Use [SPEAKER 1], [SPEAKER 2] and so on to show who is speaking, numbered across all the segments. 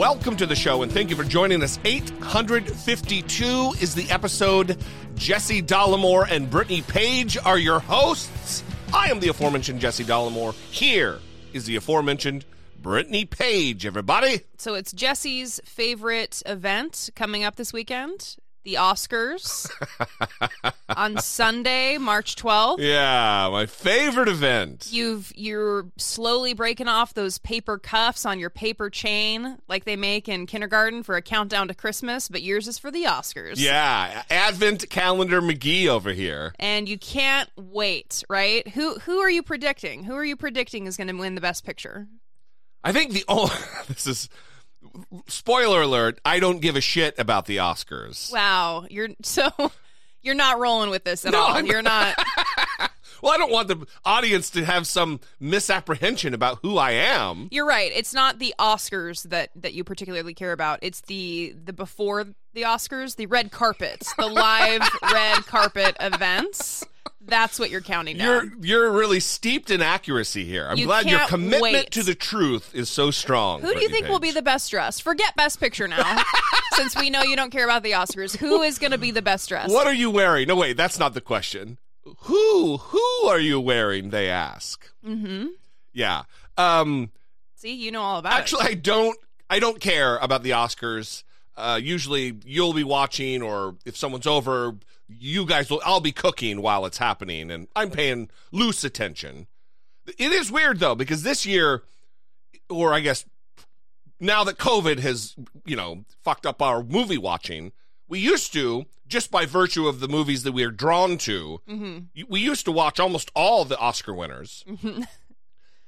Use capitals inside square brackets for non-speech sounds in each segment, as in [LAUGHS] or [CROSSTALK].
[SPEAKER 1] Welcome to the show and thank you for joining us. 852 is the episode. Jesse Dollemore and Brittany Page are your hosts. I am the aforementioned Jesse Dollemore. Here is the aforementioned Brittany Page, everybody.
[SPEAKER 2] So it's Jesse's favorite event coming up this weekend, the Oscars on Sunday, March 12th.
[SPEAKER 1] Yeah, my favorite event.
[SPEAKER 2] You've you're slowly breaking off those paper cuffs on your paper chain like they make in kindergarten for a countdown to Christmas, but yours is for the Oscars.
[SPEAKER 1] Yeah, Advent Calendar McGee over here.
[SPEAKER 2] And you can't wait, right? Who who are you predicting? Who are you predicting is going to win the best picture?
[SPEAKER 1] I think the only [LAUGHS] this is spoiler alert. I don't give a shit about the Oscars.
[SPEAKER 2] Wow, you're so [LAUGHS] you're not rolling with this at
[SPEAKER 1] No,
[SPEAKER 2] all.
[SPEAKER 1] I'm-
[SPEAKER 2] You're not. [LAUGHS]
[SPEAKER 1] Well, I don't want the audience to have some misapprehension about who I am.
[SPEAKER 2] You're right. It's not the Oscars that that you particularly care about. It's the the before the Oscars, the red carpets, the live [LAUGHS] red carpet events. That's what you're counting
[SPEAKER 1] You're you're really steeped in accuracy here. I'm
[SPEAKER 2] You
[SPEAKER 1] glad your
[SPEAKER 2] can't
[SPEAKER 1] commitment
[SPEAKER 2] wait.
[SPEAKER 1] to the truth is so strong.
[SPEAKER 2] Who do you
[SPEAKER 1] Brittany
[SPEAKER 2] think will be
[SPEAKER 1] Page.
[SPEAKER 2] the best dressed? Forget best picture now. [LAUGHS] since we know you don't care about the Oscars. Who is going to be the best dressed?
[SPEAKER 1] What are you wearing? No, wait, that's not the question. Who who are you wearing? They ask.
[SPEAKER 2] Mhm.
[SPEAKER 1] Yeah. Um.
[SPEAKER 2] See, you know all about
[SPEAKER 1] Actually,
[SPEAKER 2] it.
[SPEAKER 1] I don't. I don't care about the Oscars. Uh, usually, you'll be watching, or if someone's over, you guys will. I'll be cooking while it's happening, and I'm paying loose attention. It is weird though because this year, or I guess now that COVID has you know fucked up our movie watching, we used to just by virtue of the movies that we are drawn to,
[SPEAKER 2] Mhm.
[SPEAKER 1] we used to watch almost all the Oscar winners. [LAUGHS]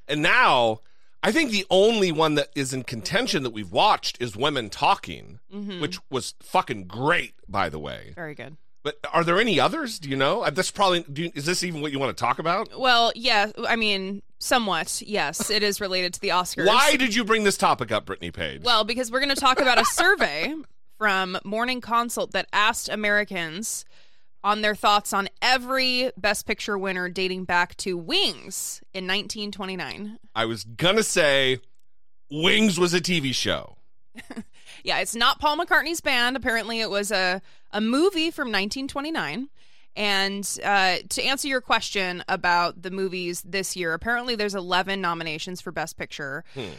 [SPEAKER 1] And now, I think the only one that is in contention that we've watched is Women Talking,
[SPEAKER 2] Mhm.
[SPEAKER 1] which was fucking great, by the way.
[SPEAKER 2] Very good.
[SPEAKER 1] But are there any others? Do you know? Uh, That's probably. Do you, is this even what you want to talk about?
[SPEAKER 2] Well, yeah, I mean, somewhat. Yes, it is related to the Oscars.
[SPEAKER 1] Why did you bring this topic up, Brittany Page?
[SPEAKER 2] Well, because we're going to talk about a survey from Morning Consult that asked Americans on their thoughts on every Best Picture winner dating back to Wings in 1929.
[SPEAKER 1] I was gonna say, Wings was a TV show. [LAUGHS]
[SPEAKER 2] Yeah, it's not Paul McCartney's band. Apparently, it was a, a movie from 1929. And uh, to answer your question about the movies this year, apparently there's 11 nominations for Best Picture.
[SPEAKER 1] Hmm.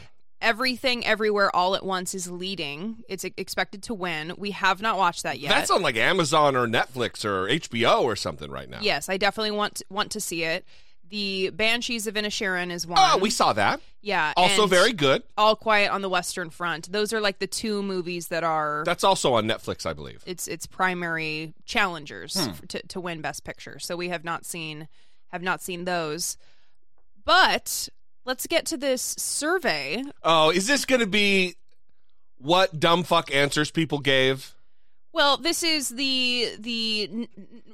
[SPEAKER 2] Everything, Everywhere, All at Once is leading. It's expected to win. We have not watched that yet.
[SPEAKER 1] That's on like Amazon or Netflix or HBO or something right now.
[SPEAKER 2] Yes, I definitely want to, want to see it. The Banshees of Inisherin is one.
[SPEAKER 1] Oh, we saw that.
[SPEAKER 2] yeah.
[SPEAKER 1] Also very good.
[SPEAKER 2] All Quiet on the Western Front. Those are like the two movies that are
[SPEAKER 1] That's also on Netflix, I believe.
[SPEAKER 2] its its primary challengers
[SPEAKER 1] Hmm.
[SPEAKER 2] f- to to win Best Picture. So we have not seen have not seen those. But let's get to this survey.
[SPEAKER 1] Oh, is this going to be what dumb fuck answers people gave?
[SPEAKER 2] Well, this is the the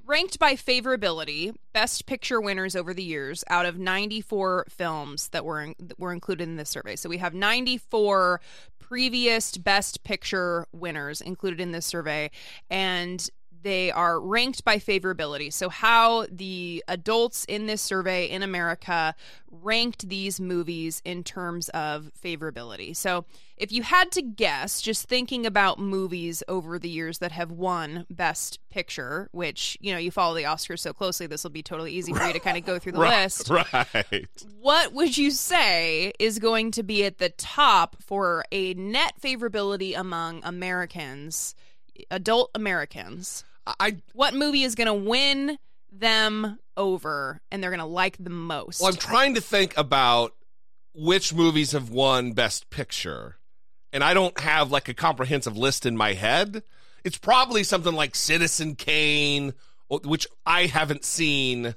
[SPEAKER 2] ranked by favorability best picture winners over the years out of 94 films that were in, that were included in this survey. So we have 94 previous best picture winners included in this survey and they are ranked by favorability. So, how the adults in this survey in America ranked these movies in terms of favorability. So, if you had to guess, just thinking about movies over the years that have won Best Picture, which, you know, you follow the Oscars so closely, this will be totally easy for you to kind of go through the [LAUGHS]
[SPEAKER 1] right,
[SPEAKER 2] list.
[SPEAKER 1] Right.
[SPEAKER 2] What would you say is going to be at the top for a net favorability among Americans, adult Americans?
[SPEAKER 1] I
[SPEAKER 2] What movie is going to win them over and they're going to like the most?
[SPEAKER 1] well, I'm trying to think about which movies have won Best Picture, and I don't have like a comprehensive list in my head. It's probably something like Citizen Kane, which I haven't seen,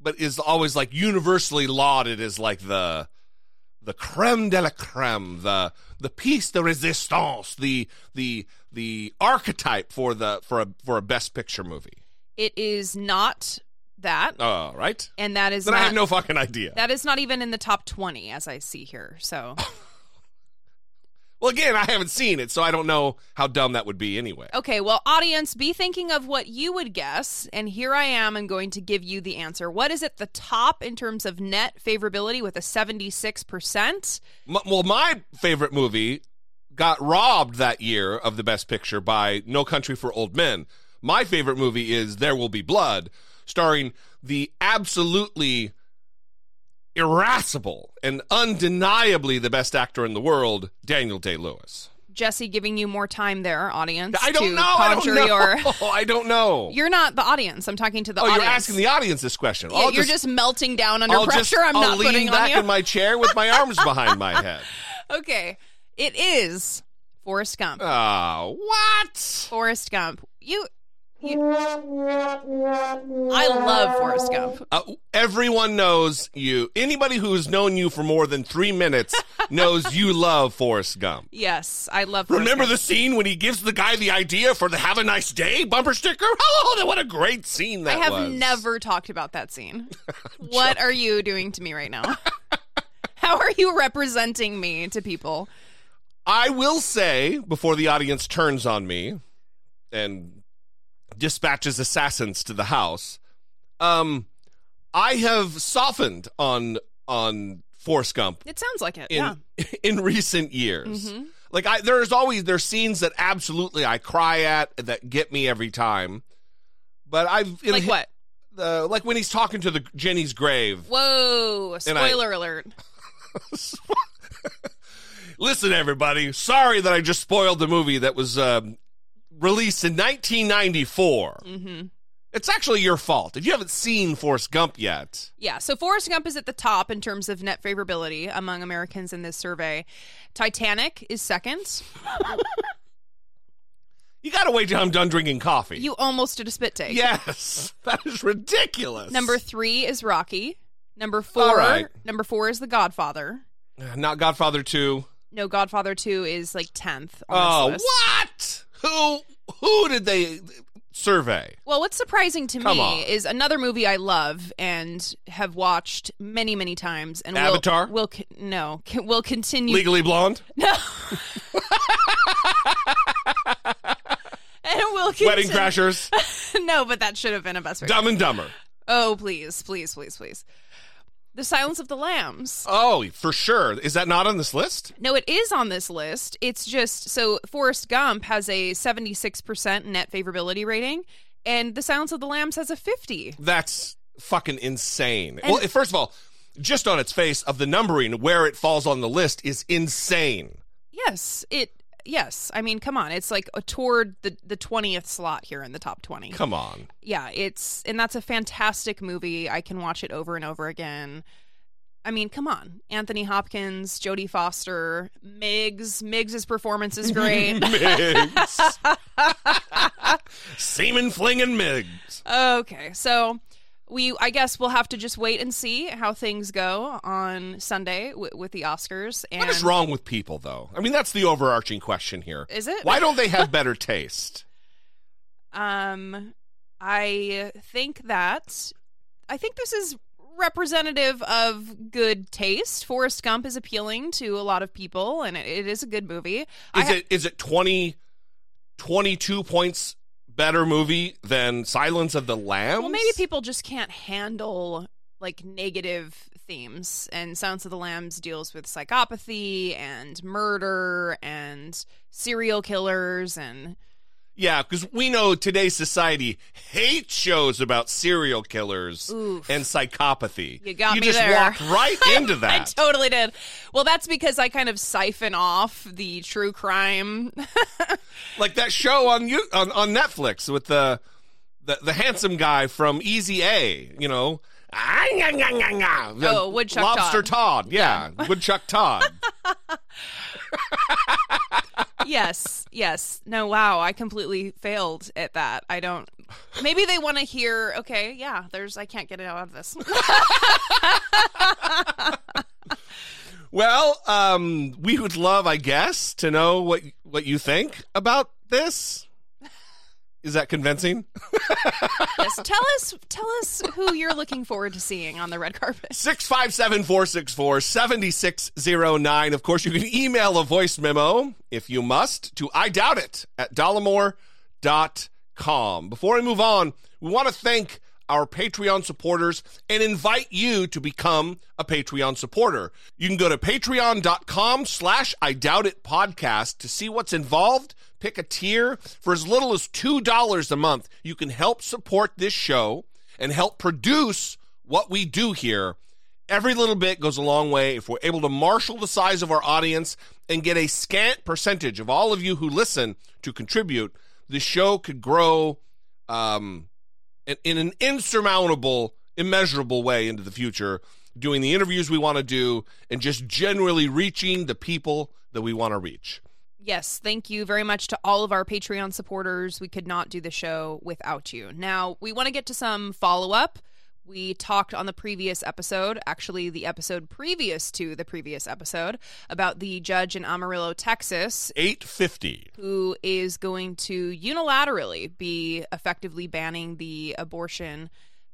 [SPEAKER 1] but is always like universally lauded as like the the creme de la creme, the the piece de resistance, the the the archetype for the for a for a Best Picture movie.
[SPEAKER 2] it is not that.
[SPEAKER 1] Uh, right?
[SPEAKER 2] and that is
[SPEAKER 1] Then
[SPEAKER 2] not,
[SPEAKER 1] I have no fucking idea.
[SPEAKER 2] that is not even in the top 20 as I see here. So [LAUGHS]
[SPEAKER 1] Well, again, I haven't seen it, so I don't know how dumb that would be anyway.
[SPEAKER 2] Okay, well, audience, be thinking of what you would guess, and here I am. I'm going to give you the answer. What is at the top in terms of net favorability with a 76%?
[SPEAKER 1] M- well, my favorite movie got robbed that year of the Best Picture by No Country for Old Men. My favorite movie is There Will Be Blood, starring the absolutely irascible and undeniably the best actor in the world, Daniel Day Lewis.
[SPEAKER 2] Jesse giving you more time there, audience.
[SPEAKER 1] I don't know. I don't know.
[SPEAKER 2] Your, [LAUGHS]
[SPEAKER 1] I don't know.
[SPEAKER 2] you're not the audience. I'm talking to the
[SPEAKER 1] oh,
[SPEAKER 2] audience.
[SPEAKER 1] you're asking the audience this question.
[SPEAKER 2] Yeah, you're just, melting down under
[SPEAKER 1] I'll
[SPEAKER 2] pressure.
[SPEAKER 1] just-
[SPEAKER 2] I'm
[SPEAKER 1] I'll
[SPEAKER 2] not
[SPEAKER 1] lean
[SPEAKER 2] putting
[SPEAKER 1] back in my chair with my arms behind my head. [LAUGHS]
[SPEAKER 2] okay, it is Forrest Gump.
[SPEAKER 1] Oh, what?
[SPEAKER 2] Forrest Gump. You. you I love Forrest Gump.
[SPEAKER 1] Uh, everyone knows you. Anybody who's known you for more than three minutes [LAUGHS] knows you love Forrest Gump.
[SPEAKER 2] Yes, I love. Forrest
[SPEAKER 1] Remember
[SPEAKER 2] Gump.
[SPEAKER 1] the scene when he gives the guy the idea for the "Have a nice day" bumper sticker? [LAUGHS] Oh, what a great scene that
[SPEAKER 2] I have
[SPEAKER 1] was!
[SPEAKER 2] never talked about that scene. [LAUGHS] what are you doing to me right now? How are you representing me to people?
[SPEAKER 1] I will say before the audience turns on me and dispatches assassins to the house, um, I have softened on on Forrest Gump
[SPEAKER 2] It sounds like it.
[SPEAKER 1] in
[SPEAKER 2] yeah. [LAUGHS]
[SPEAKER 1] in recent years.
[SPEAKER 2] Mhm.
[SPEAKER 1] Like I there's always there's scenes that absolutely I cry at that get me every time. But I've
[SPEAKER 2] Like what?
[SPEAKER 1] Uh, like when he's talking to the Jenny's grave.
[SPEAKER 2] Whoa!
[SPEAKER 1] And I-
[SPEAKER 2] Spoiler alert. [LAUGHS]
[SPEAKER 1] Listen, everybody. Sorry that I just spoiled the movie that was um, released in 1994.
[SPEAKER 2] hmm
[SPEAKER 1] It's actually your fault if you haven't seen Forrest Gump yet.
[SPEAKER 2] Yeah. So Forrest Gump is at the top in terms of net favorability among Americans in this survey. Titanic is second. [LAUGHS]
[SPEAKER 1] You got to wait till I'm done drinking coffee.
[SPEAKER 2] You almost did a spit take.
[SPEAKER 1] yes, [LAUGHS] that is ridiculous.
[SPEAKER 2] Number three is Rocky. Number four.
[SPEAKER 1] right.
[SPEAKER 2] Number four is The Godfather.
[SPEAKER 1] not Godfather Two.
[SPEAKER 2] No, Godfather two is like tenth.
[SPEAKER 1] Oh, what? Who who did they survey?
[SPEAKER 2] Well, what's surprising to
[SPEAKER 1] Come
[SPEAKER 2] me
[SPEAKER 1] on.
[SPEAKER 2] is another movie I love and have watched many, many times. And
[SPEAKER 1] Avatar?
[SPEAKER 2] Will, will no, will continue.
[SPEAKER 1] Legally Blonde, [LAUGHS]
[SPEAKER 2] No. and will continue.
[SPEAKER 1] Wedding Crashers, [LAUGHS]
[SPEAKER 2] no, but that should have been a best.
[SPEAKER 1] Dumb and Dumber.
[SPEAKER 2] Oh, please, please, please, please. The Silence of the Lambs.
[SPEAKER 1] Oh, for sure. Is that not on this list?
[SPEAKER 2] No, it is on this list. It's just so Forrest Gump has a 76% net favorability rating, and The Silence of the Lambs has a 50.
[SPEAKER 1] That's fucking insane. well, first of all, just on its face of the numbering where it falls on the list is insane.
[SPEAKER 2] Yes, it. Yes, I mean, come on, it's like a toward the the twentieth slot here in the top twenty.
[SPEAKER 1] Come on.
[SPEAKER 2] Yeah, it's and that's a fantastic movie. I can watch it over and over again. I mean, come on, Anthony Hopkins, Jodie Foster, Miggs. Miggs's performance is great. [LAUGHS]
[SPEAKER 1] Miggs. [LAUGHS] Seaman flinging Miggs.
[SPEAKER 2] okay, so we I guess we'll have to just wait and see how things go on Sunday w- with the Oscars. And
[SPEAKER 1] What is wrong with people, though? I mean, that's the overarching question here.
[SPEAKER 2] Is it?
[SPEAKER 1] Why don't they have [LAUGHS] better taste?
[SPEAKER 2] Um, I think that I think this is representative of good taste. Forrest Gump is appealing to a lot of people, and it, it is a good movie.
[SPEAKER 1] Is
[SPEAKER 2] ha-
[SPEAKER 1] it is it 20, 22 points better movie than Silence of the Lambs?
[SPEAKER 2] Well, maybe people just can't handle like negative themes and Silence of the Lambs deals with psychopathy and murder and serial killers and
[SPEAKER 1] Yeah, because we know today's society hates shows about serial killers
[SPEAKER 2] Oof.
[SPEAKER 1] and psychopathy.
[SPEAKER 2] You got
[SPEAKER 1] you
[SPEAKER 2] me
[SPEAKER 1] just
[SPEAKER 2] there.
[SPEAKER 1] walked right [LAUGHS] into that.
[SPEAKER 2] I totally did. Well, that's because I kind of siphon off the true crime. [LAUGHS]
[SPEAKER 1] like that show on you on, on Netflix with the, the the handsome guy from Easy A. You know. Ah.
[SPEAKER 2] Oh, Woodchuck
[SPEAKER 1] Lobster Todd. Yeah, [LAUGHS] Woodchuck Todd.
[SPEAKER 2] Yes, yes. No, wow, I completely failed at that. I don't. Maybe they want to hear. Okay, yeah. There's. I can't get it out of this. [LAUGHS]
[SPEAKER 1] Well, um, we would love, I guess, to know what what you think about this. Is that convincing?
[SPEAKER 2] yes. Tell us. Tell us who you're looking forward to seeing on the red carpet.
[SPEAKER 1] 657 464 7609. Of course, you can email a voice memo if you must to I doubt it at dollemore.com. Before I move on, we want to thank our Patreon supporters and invite you to become a Patreon supporter. You can go to patreon.com slash I doubt it podcast to see what's involved. Pick a tier for as little as $2 a month. You can help support this show and help produce what we do here. Every little bit goes a long way. If we're able to marshal the size of our audience and get a scant percentage of all of you who listen to contribute, the show could grow um, in, in an insurmountable, immeasurable way into the future, doing the interviews we want to do and just generally reaching the people that we want to reach.
[SPEAKER 2] Yes, thank you very much to all of our Patreon supporters. We could not do the show without you. Now, we want to get to some follow up. We talked on the previous episode, actually, the episode previous to the previous episode, about the judge in Amarillo, Texas,
[SPEAKER 1] 850.
[SPEAKER 2] who is going to unilaterally be effectively banning the abortion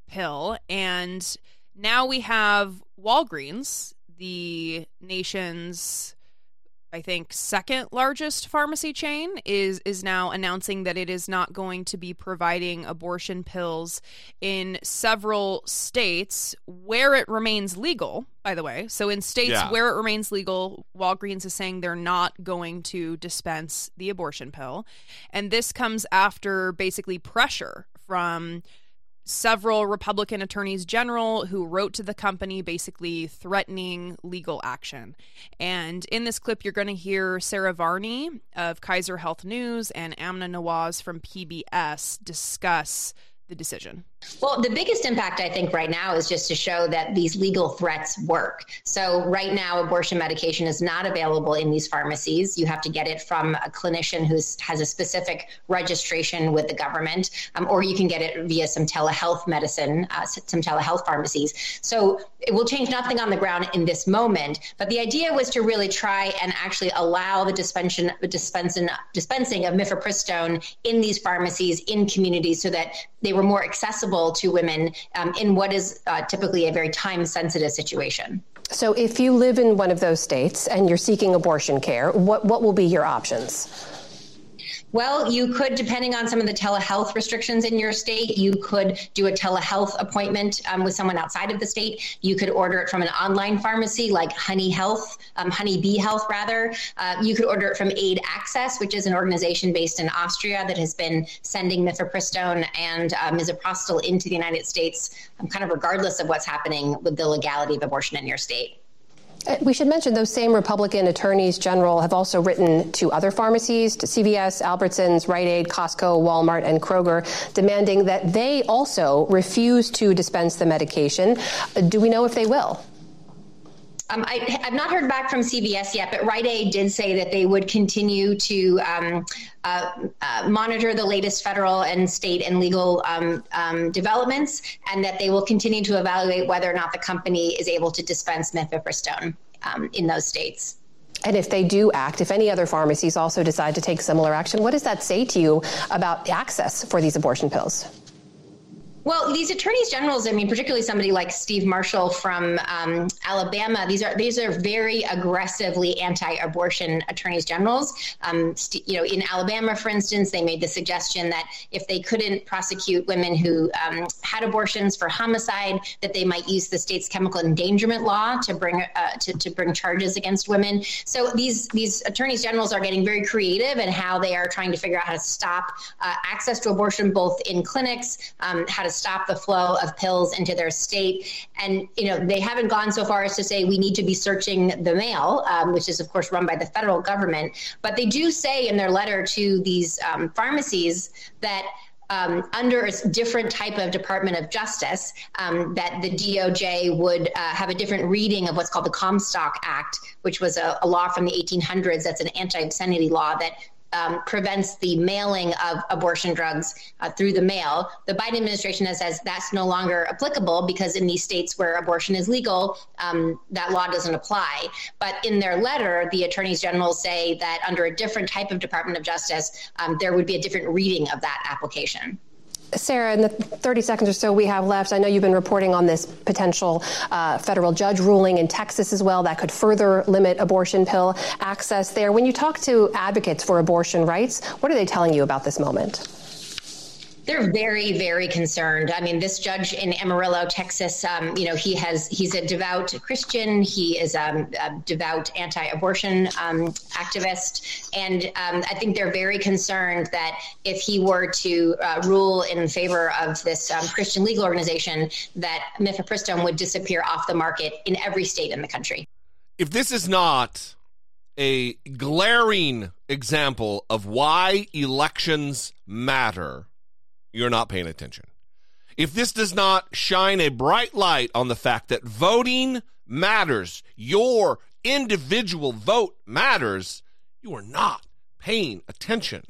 [SPEAKER 2] pill. And now we have Walgreens, the nation's I think second largest pharmacy chain is is now announcing that it is not going to be providing abortion pills in several states where it remains legal by the way so in states
[SPEAKER 1] Yeah.
[SPEAKER 2] where it remains legal Walgreens is saying they're not going to dispense the abortion pill and this comes after basically pressure from several Republican attorneys general who wrote to the company basically threatening legal action. And in this clip, you're going to hear Sarah Varney of Kaiser Health News and Amna Nawaz from PBS discuss the decision.
[SPEAKER 3] Well, the biggest impact I think right now is just to show that these legal threats work. So, right now, abortion medication is not available in these pharmacies. You have to get it from a clinician who has a specific registration with the government, um, or you can get it via some telehealth medicine, uh, some telehealth pharmacies. So, it will change nothing on the ground in this moment. But the idea was to really try and actually allow the dispensation, dispensing, dispensing of mifepristone in these pharmacies in communities so that they were more accessible to women um, in what is uh, typically a very time sensitive situation.
[SPEAKER 4] So, if you live in one of those states and you're seeking abortion care, what, what will be your options?
[SPEAKER 3] Well, you could, depending on some of the telehealth restrictions in your state, you could do a telehealth appointment um, with someone outside of the state. You could order it from an online pharmacy like Honey Health, um, Honey Bee Health, rather. Uh, you could order it from Aid Access, which is an organization based in Austria that has been sending mifepristone and uh, misoprostol into the United States, um, kind of regardless of what's happening with the legality of abortion in your state.
[SPEAKER 4] Uh, We should mention those same Republican attorneys general have also written to other pharmacies, to CVS, Albertsons, Rite Aid, Costco, Walmart, and Kroger, demanding that they also refuse to dispense the medication. Uh, Do we know if they will?
[SPEAKER 3] Um, I, I've not heard back from CVS yet, but Rite Aid did say that they would continue to um, uh, uh, monitor the latest federal and state and legal um, um, developments, and that they will continue to evaluate whether or not the company is able to dispense mifepristone um, in those states.
[SPEAKER 4] And if they do act, if any other pharmacies also decide to take similar action, what does that say to you about access for these abortion pills?
[SPEAKER 3] Well, these attorneys generals, I mean, particularly somebody like Steve Marshall from um, Alabama, these are these are very aggressively anti-abortion attorneys generals. Um, st- you know, in Alabama, for instance, they made the suggestion that if they couldn't prosecute women who um, had abortions for homicide, that they might use the state's chemical endangerment law to bring uh, to, to bring charges against women. So these these attorneys generals are getting very creative in how they are trying to figure out how to stop uh, access to abortion, both in clinics, um, how to stop the flow of pills into their state. And, you know, they haven't gone so far as to say we need to be searching the mail, um, which is, of course, run by the federal government. But they do say in their letter to these um, pharmacies that. Um, under a different type of Department of Justice, um, that the DOJ would uh, have a different reading of what's called the Comstock Act, which was a, a law from the 1800s that's an anti obscenity law that um, prevents the mailing of abortion drugs uh, through the mail. The Biden administration has says that's no longer applicable because in these states where abortion is legal, um, that law doesn't apply. But in their letter, the attorneys general say that under a different type of Department of Justice, um, there would be a different reading of that application.
[SPEAKER 4] Sarah, in the 30 seconds or so we have left, I know you've been reporting on this potential uh, federal judge ruling in Texas as well that could further limit abortion pill access there. When you talk to advocates for abortion rights, what are they telling you about this moment?
[SPEAKER 3] They're very, very concerned. I mean, this judge in Amarillo, Texas, um, you know, he has he's a devout Christian. He is um, a devout anti-abortion um, activist, and um, I think they're very concerned that if he were to uh, rule in favor of this um, Christian legal organization, that mifepristone would disappear off the market in every state in the country.
[SPEAKER 1] If this is not a glaring example of why elections matter you're not paying attention. If this does not shine a bright light on the fact that voting matters, your individual vote matters, you are not paying attention.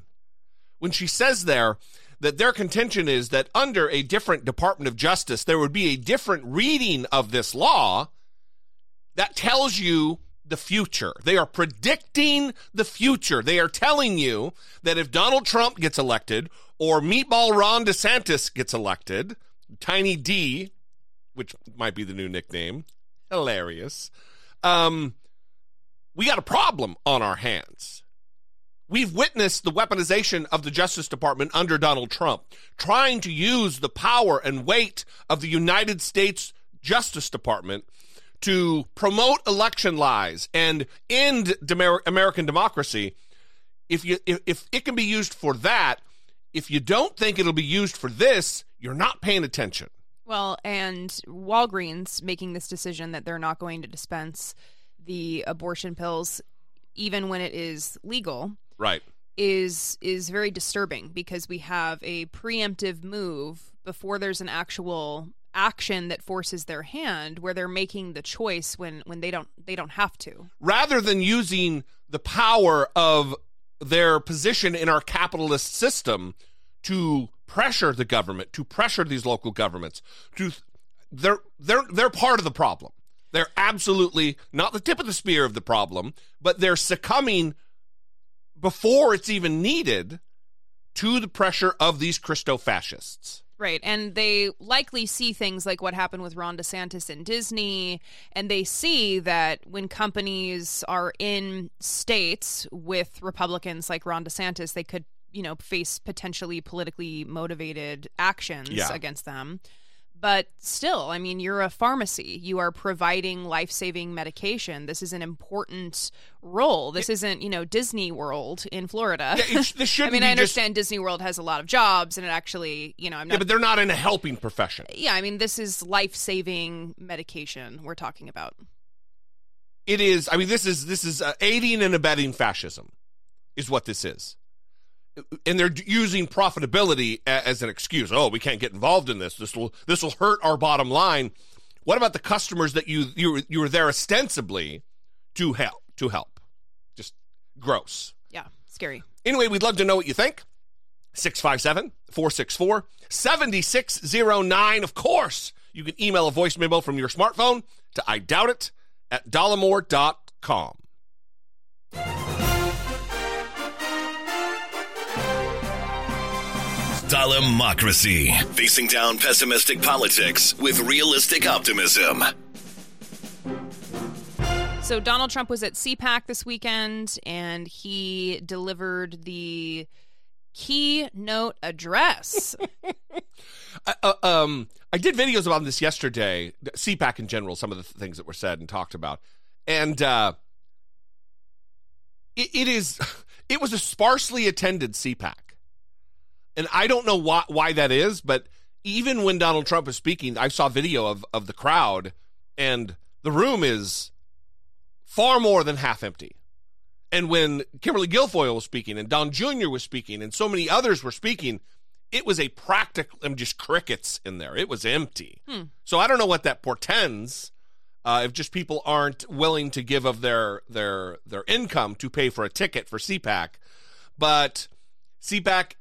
[SPEAKER 1] When she says there that their contention is that under a different Department of Justice, there would be a different reading of this law, that tells you the future. They are predicting the future. They are telling you that if Donald Trump gets elected or Meatball Ron DeSantis gets elected, Tiny D, which might be the new nickname, hilarious. Um, we got a problem on our hands. We've witnessed the weaponization of the Justice Department under Donald Trump, trying to use the power and weight of the United States Justice Department to promote election lies and end American democracy. If you if, if it can be used for that, if you don't think it'll be used for this, you're not paying attention.
[SPEAKER 2] Well, and Walgreens making this decision that they're not going to dispense the abortion pills even when it is legal.
[SPEAKER 1] Right.
[SPEAKER 2] Is is very disturbing because we have a preemptive move before there's an actual action that forces their hand where they're making the choice when when they don't they don't have to.
[SPEAKER 1] Rather than using the power of their position in our capitalist system to pressure the government, to pressure these local governments. To they're they're they're part of the problem. They're absolutely not the tip of the spear of the problem, but they're succumbing before it's even needed to the pressure of these Christo fascists.
[SPEAKER 2] Right. And they likely see things like what happened with Ron DeSantis and Disney. And they see that when companies are in states with Republicans like Ron DeSantis, they could, you know, face potentially politically motivated actions yeah. against them. But still, I mean, you're a pharmacy. You are providing life saving medication. This is an important role. This is isn't, you know, Disney World in Florida.
[SPEAKER 1] Yeah, this [LAUGHS]
[SPEAKER 2] I mean, I understand
[SPEAKER 1] just...
[SPEAKER 2] Disney World has a lot of jobs and it actually, you know, I'm not.
[SPEAKER 1] Yeah, but they're not in a helping profession.
[SPEAKER 2] Yeah, I mean, this is life saving medication we're talking about.
[SPEAKER 1] It is. I mean, this is this is uh, aiding and abetting fascism, is what this is and they're using profitability as an excuse. Oh, we can't get involved in this. This will this will hurt our bottom line. What about the customers that you you you were there ostensibly to help to help? Just gross.
[SPEAKER 2] Yeah, scary.
[SPEAKER 1] Anyway, we'd love to know what you think. 657 464 7609. Of course, you can email a voice memo from your smartphone to I doubt it at dollemore.com.
[SPEAKER 5] Democracy. Facing down pessimistic politics with realistic optimism.
[SPEAKER 2] So Donald Trump was at CPAC this weekend and he delivered the keynote address. [LAUGHS]
[SPEAKER 1] I, uh, um, I did videos about this yesterday. CPAC in general, some of the things that were said and talked about, and uh, it, it is [LAUGHS] it was a sparsely attended CPAC, and I don't know why why that is, but even when Donald Trump is speaking, I saw video of of the crowd, and the room is far more than half empty. And when Kimberly Guilfoyle was speaking, and Don Jr. was speaking, and so many others were speaking, it was a practical, I mean, just crickets in there. It was empty. Hmm. So I don't know what that portends. Uh, if just people aren't willing to give of their their their income to pay for a ticket for CPAC, but CPAC,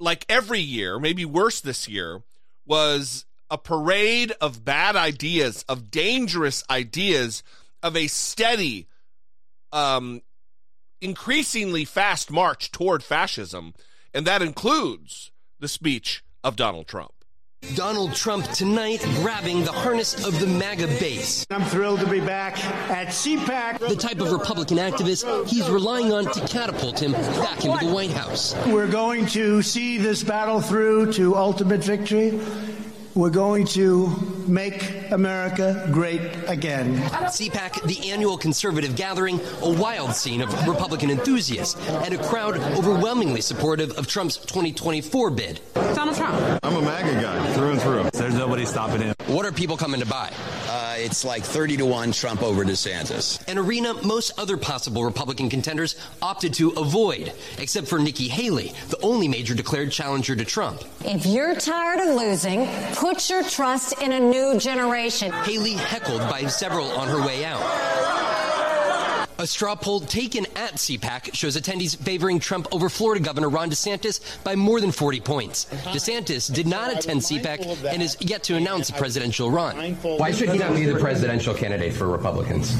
[SPEAKER 1] like every year, maybe worse this year, was a parade of bad ideas, of dangerous ideas, of a steady, um, increasingly fast march toward fascism, and that includes the speech of Donald Trump.
[SPEAKER 6] Donald Trump tonight grabbing the harness of the MAGA base.
[SPEAKER 7] I'm thrilled to be back at CPAC.
[SPEAKER 6] The type of Republican activist he's relying on to catapult him back into the White House.
[SPEAKER 7] We're going to see this battle through to ultimate victory. We're going to make America great again.
[SPEAKER 6] CPAC, the annual conservative gathering, a wild scene of Republican enthusiasts and a crowd overwhelmingly supportive of Trump's 2024 bid.
[SPEAKER 8] Donald Trump.
[SPEAKER 9] I'm a MAGA guy through and through. There's nobody stopping him.
[SPEAKER 6] What are people coming to buy?
[SPEAKER 10] Uh, it's like 30 to 1 Trump over DeSantis.
[SPEAKER 6] An arena most other possible Republican contenders opted to avoid, except for Nikki Haley, the only major declared challenger to Trump.
[SPEAKER 11] If you're tired of losing, put your trust in a new generation.
[SPEAKER 6] Haley heckled by several on her way out. A straw poll taken at CPAC shows attendees favoring Trump over Florida Governor Ron DeSantis by more than 40 points. DeSantis did not attend CPAC and is yet to announce a presidential run.
[SPEAKER 12] Why should he not be the presidential candidate for Republicans?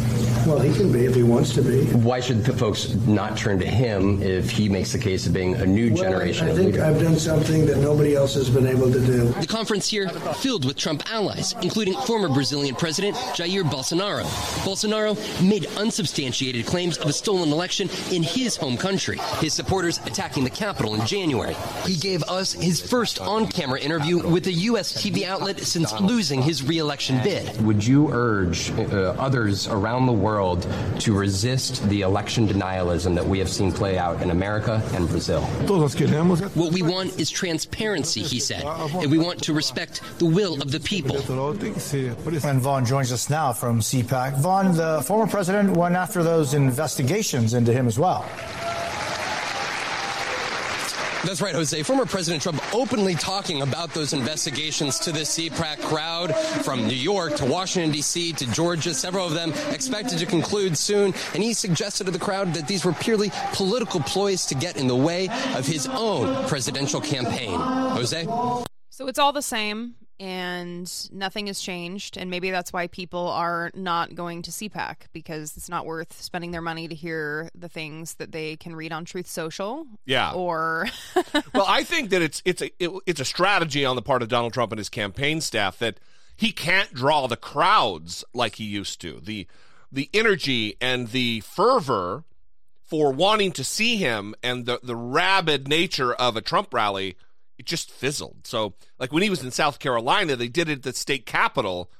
[SPEAKER 7] Well, he can be if he wants to be.
[SPEAKER 12] Why should the folks not turn to him if he makes the case of being a new
[SPEAKER 7] well,
[SPEAKER 12] generation
[SPEAKER 7] I
[SPEAKER 12] of
[SPEAKER 7] think
[SPEAKER 12] leader?
[SPEAKER 7] I've done something that nobody else has been able to do.
[SPEAKER 6] The conference here filled with Trump allies, including former Brazilian President Jair Bolsonaro. Bolsonaro made unsubstantiated claims of a stolen election in his home country, his supporters attacking the Capitol in January. He gave us his first on camera interview with a U.S. TV outlet since losing his reelection bid.
[SPEAKER 12] Would you urge uh, others around the world to resist the election denialism that we have seen play out in America and Brazil?
[SPEAKER 6] What we want is transparency, he said, and we want to respect the will of the people.
[SPEAKER 13] And Vaughn joins us now from CPAC. Vaughn, the former president went after those investigations into him as well.
[SPEAKER 6] That's right, Jose. Former President Trump openly talking about those investigations to the CPAC crowd from New York to Washington, D.C. to Georgia, several of them expected to conclude soon. And he suggested to the crowd that these were purely political ploys to get in the way of his own presidential campaign. Jose?
[SPEAKER 2] So it's all the same and nothing has changed. And maybe that's why people are not going to CPAC because it's not worth spending their money to hear the things that they can read on Truth Social.
[SPEAKER 1] Yeah.
[SPEAKER 2] Or [LAUGHS]
[SPEAKER 1] well, I think that it's it's a it, it's a strategy on the part of Donald Trump and his campaign staff that he can't draw the crowds like he used to. The the energy and the fervor for wanting to see him and the the rabid nature of a Trump rally it just fizzled. So, like when he was in South Carolina, they did it at the state capitol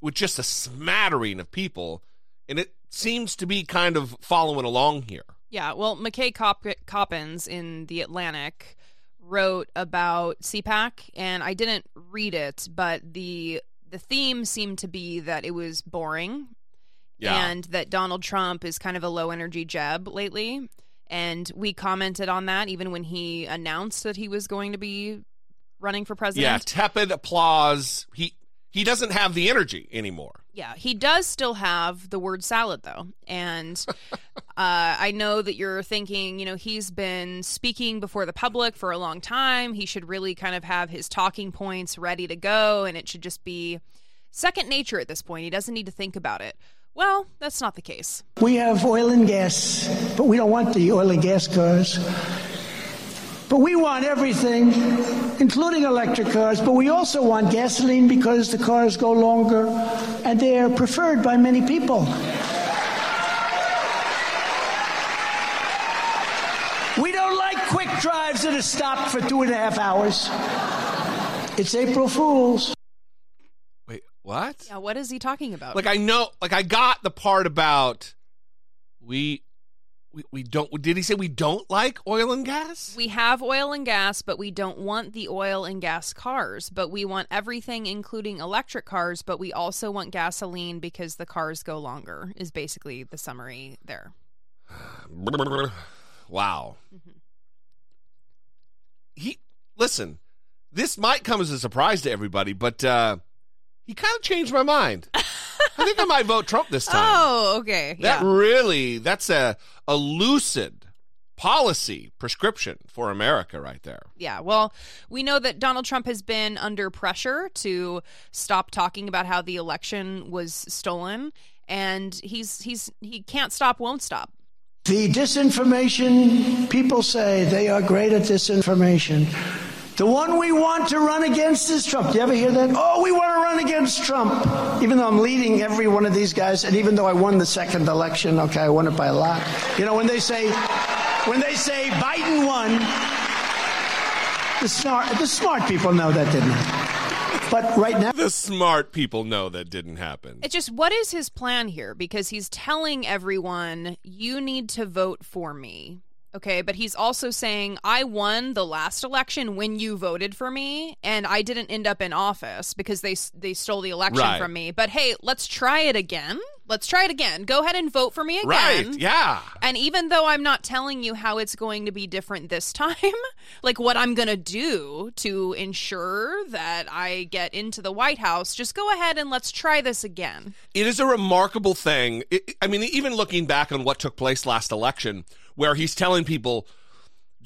[SPEAKER 1] with just a smattering of people, and it seems to be kind of following along here.
[SPEAKER 2] Yeah, well, McKay Cop- Coppins in The Atlantic wrote about CPAC, and I didn't read it, but the the theme seemed to be that it was boring,
[SPEAKER 1] yeah.
[SPEAKER 2] and that Donald Trump is kind of a low energy Jeb lately. And we commented on that even when he announced that he was going to be running for president.
[SPEAKER 1] Yeah, tepid applause. He he doesn't have the energy anymore.
[SPEAKER 2] Yeah, he does still have the word salad though. And [LAUGHS] uh, I know that you're thinking, you know, he's been speaking before the public for a long time. He should really kind of have his talking points ready to go and it should just be second nature at this point. He doesn't need to think about it. Well, that's not the case.
[SPEAKER 7] We have oil and gas, but we don't want the oil and gas cars. But we want everything, including electric cars, but we also want gasoline because the cars go longer and they are preferred by many people. We don't like quick drives that are stopped for two and a half hours. It's April Fool's.
[SPEAKER 1] What?
[SPEAKER 2] Yeah, what is he talking about?
[SPEAKER 1] Like I know, like I got the part about we, we, we don't. Did he say we don't like oil and gas?
[SPEAKER 2] we have oil and gas, but we don't want the oil and gas cars. But we want everything, including electric cars, but we also want gasoline because the cars go longer, is basically the summary there. [SIGHS]
[SPEAKER 1] Wow. Mm-hmm. He listen. This might come as a surprise to everybody, but uh, he kind of changed my mind. I think I might vote Trump this [LAUGHS] time.
[SPEAKER 2] Oh, okay.
[SPEAKER 1] That
[SPEAKER 2] yeah.
[SPEAKER 1] really, that's a, a lucid policy prescription for America right there.
[SPEAKER 2] Yeah, well, we know that Donald Trump has been under pressure to stop talking about how the election was stolen, and he's he's he can't stop, won't stop.
[SPEAKER 7] The disinformation, people say they are great at disinformation. The one we want to run against is Trump. Do you ever hear that? Oh, we want to run against Trump. Even though I'm leading every one of these guys, and even though I won the second election, okay, I won it by a lot. You know, when they say, when they say Biden won, the smart, the smart people know that didn't happen. But right now,
[SPEAKER 1] The smart people know that didn't happen.
[SPEAKER 2] It's just what is his plan here? Because he's telling everyone, you need to vote for me. Okay, but he's also saying, I won the last election when you voted for me, and I didn't end up in office because they they stole the election
[SPEAKER 1] Right.
[SPEAKER 2] from me. But hey, let's try it again. Let's try it again. Go ahead and vote for me again.
[SPEAKER 1] Right, yeah.
[SPEAKER 2] And even though I'm not telling you how it's going to be different this [LAUGHS] time, like what I'm going to do to ensure that I get into the White House, just go ahead and let's try this again.
[SPEAKER 1] It is a remarkable thing. It- I mean, even looking back on what took place last election, where he's telling people,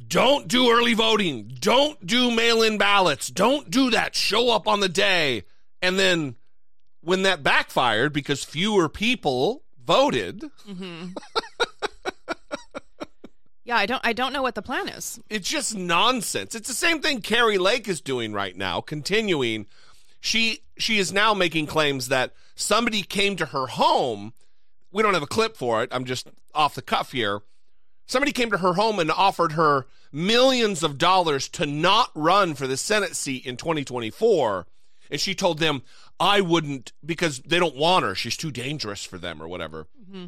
[SPEAKER 1] don't do early voting, don't do mail in ballots, don't do that, show up on the day. And then when that backfired because fewer people voted,
[SPEAKER 2] Mm-hmm. [LAUGHS] yeah, I don't I don't know what the plan is.
[SPEAKER 1] it's just nonsense. It's the same thing Kari Lake is doing right now, continuing. She she is now making claims that somebody came to her home. We don't have a clip for it. I'm just off the cuff here. Somebody came to her home and offered her millions of dollars to not run for the Senate seat in 2024. And she told them, I wouldn't because they don't want her. She's too dangerous for them or whatever mm-hmm.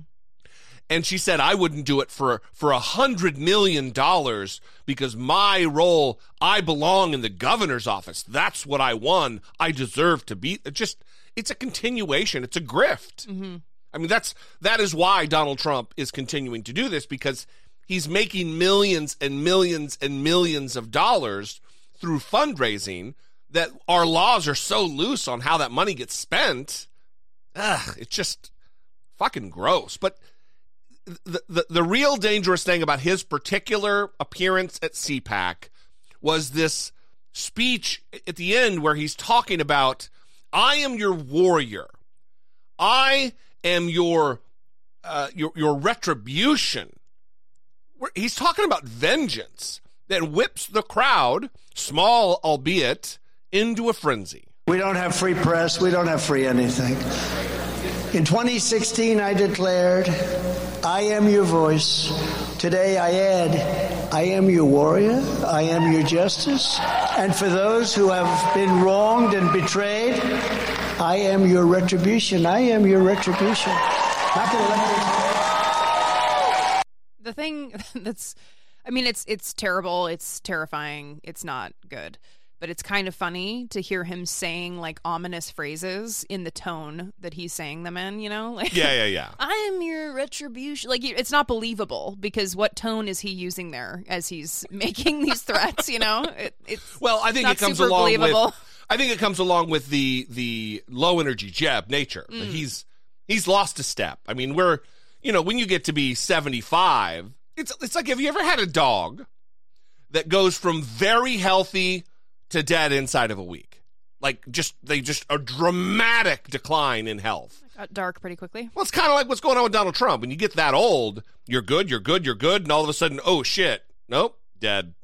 [SPEAKER 1] and she said I wouldn't do it for for a hundred million dollars because my role I belong in the governor's office. That's what I won. I deserve to be. It just it's a continuation. It's a grift. Mm-hmm. I mean that's that is why Donald Trump is continuing to do this because he's making millions and millions and millions of dollars through fundraising that our laws are so loose on how that money gets spent. Ugh, it's just fucking gross. But the, the the real dangerous thing about his particular appearance at CPAC was this speech at the end where he's talking about I am your warrior. I am your uh, your your retribution. He's talking about vengeance that whips the crowd, small albeit, into a frenzy.
[SPEAKER 7] We don't have free press. We don't have free anything. In 2016, I declared, I am your voice. Today, I add, I am your warrior. I am your justice. And for those who have been wronged and betrayed, I am your retribution. I am your retribution. Not gonna
[SPEAKER 2] The thing [LAUGHS] that's I mean it's it's terrible, it's terrifying, it's not good. But it's kind of funny to hear him saying like ominous phrases in the tone that he's saying them in, you know? [LAUGHS] Like
[SPEAKER 1] Yeah, yeah, yeah. [LAUGHS]
[SPEAKER 2] I am your retribution. Like it's not believable because what tone is he using there as he's [LAUGHS] making these threats? You know, it, it's
[SPEAKER 1] Well, I think
[SPEAKER 2] not
[SPEAKER 1] it comes along
[SPEAKER 2] believable.
[SPEAKER 1] with. I think it comes along with the the low energy Jeb nature.
[SPEAKER 2] Mm.
[SPEAKER 1] He's he's lost a step. I mean, we're you know when you get to be seventy five, it's it's like have you ever had a dog that goes from very healthy to dead inside of a week? Like just they just a dramatic decline in health.
[SPEAKER 2] Got dark pretty quickly.
[SPEAKER 1] Well, it's kind of like what's going on with Donald Trump. When you get that old, you're good, you're good, you're good, and all of a sudden, oh shit, nope, dead.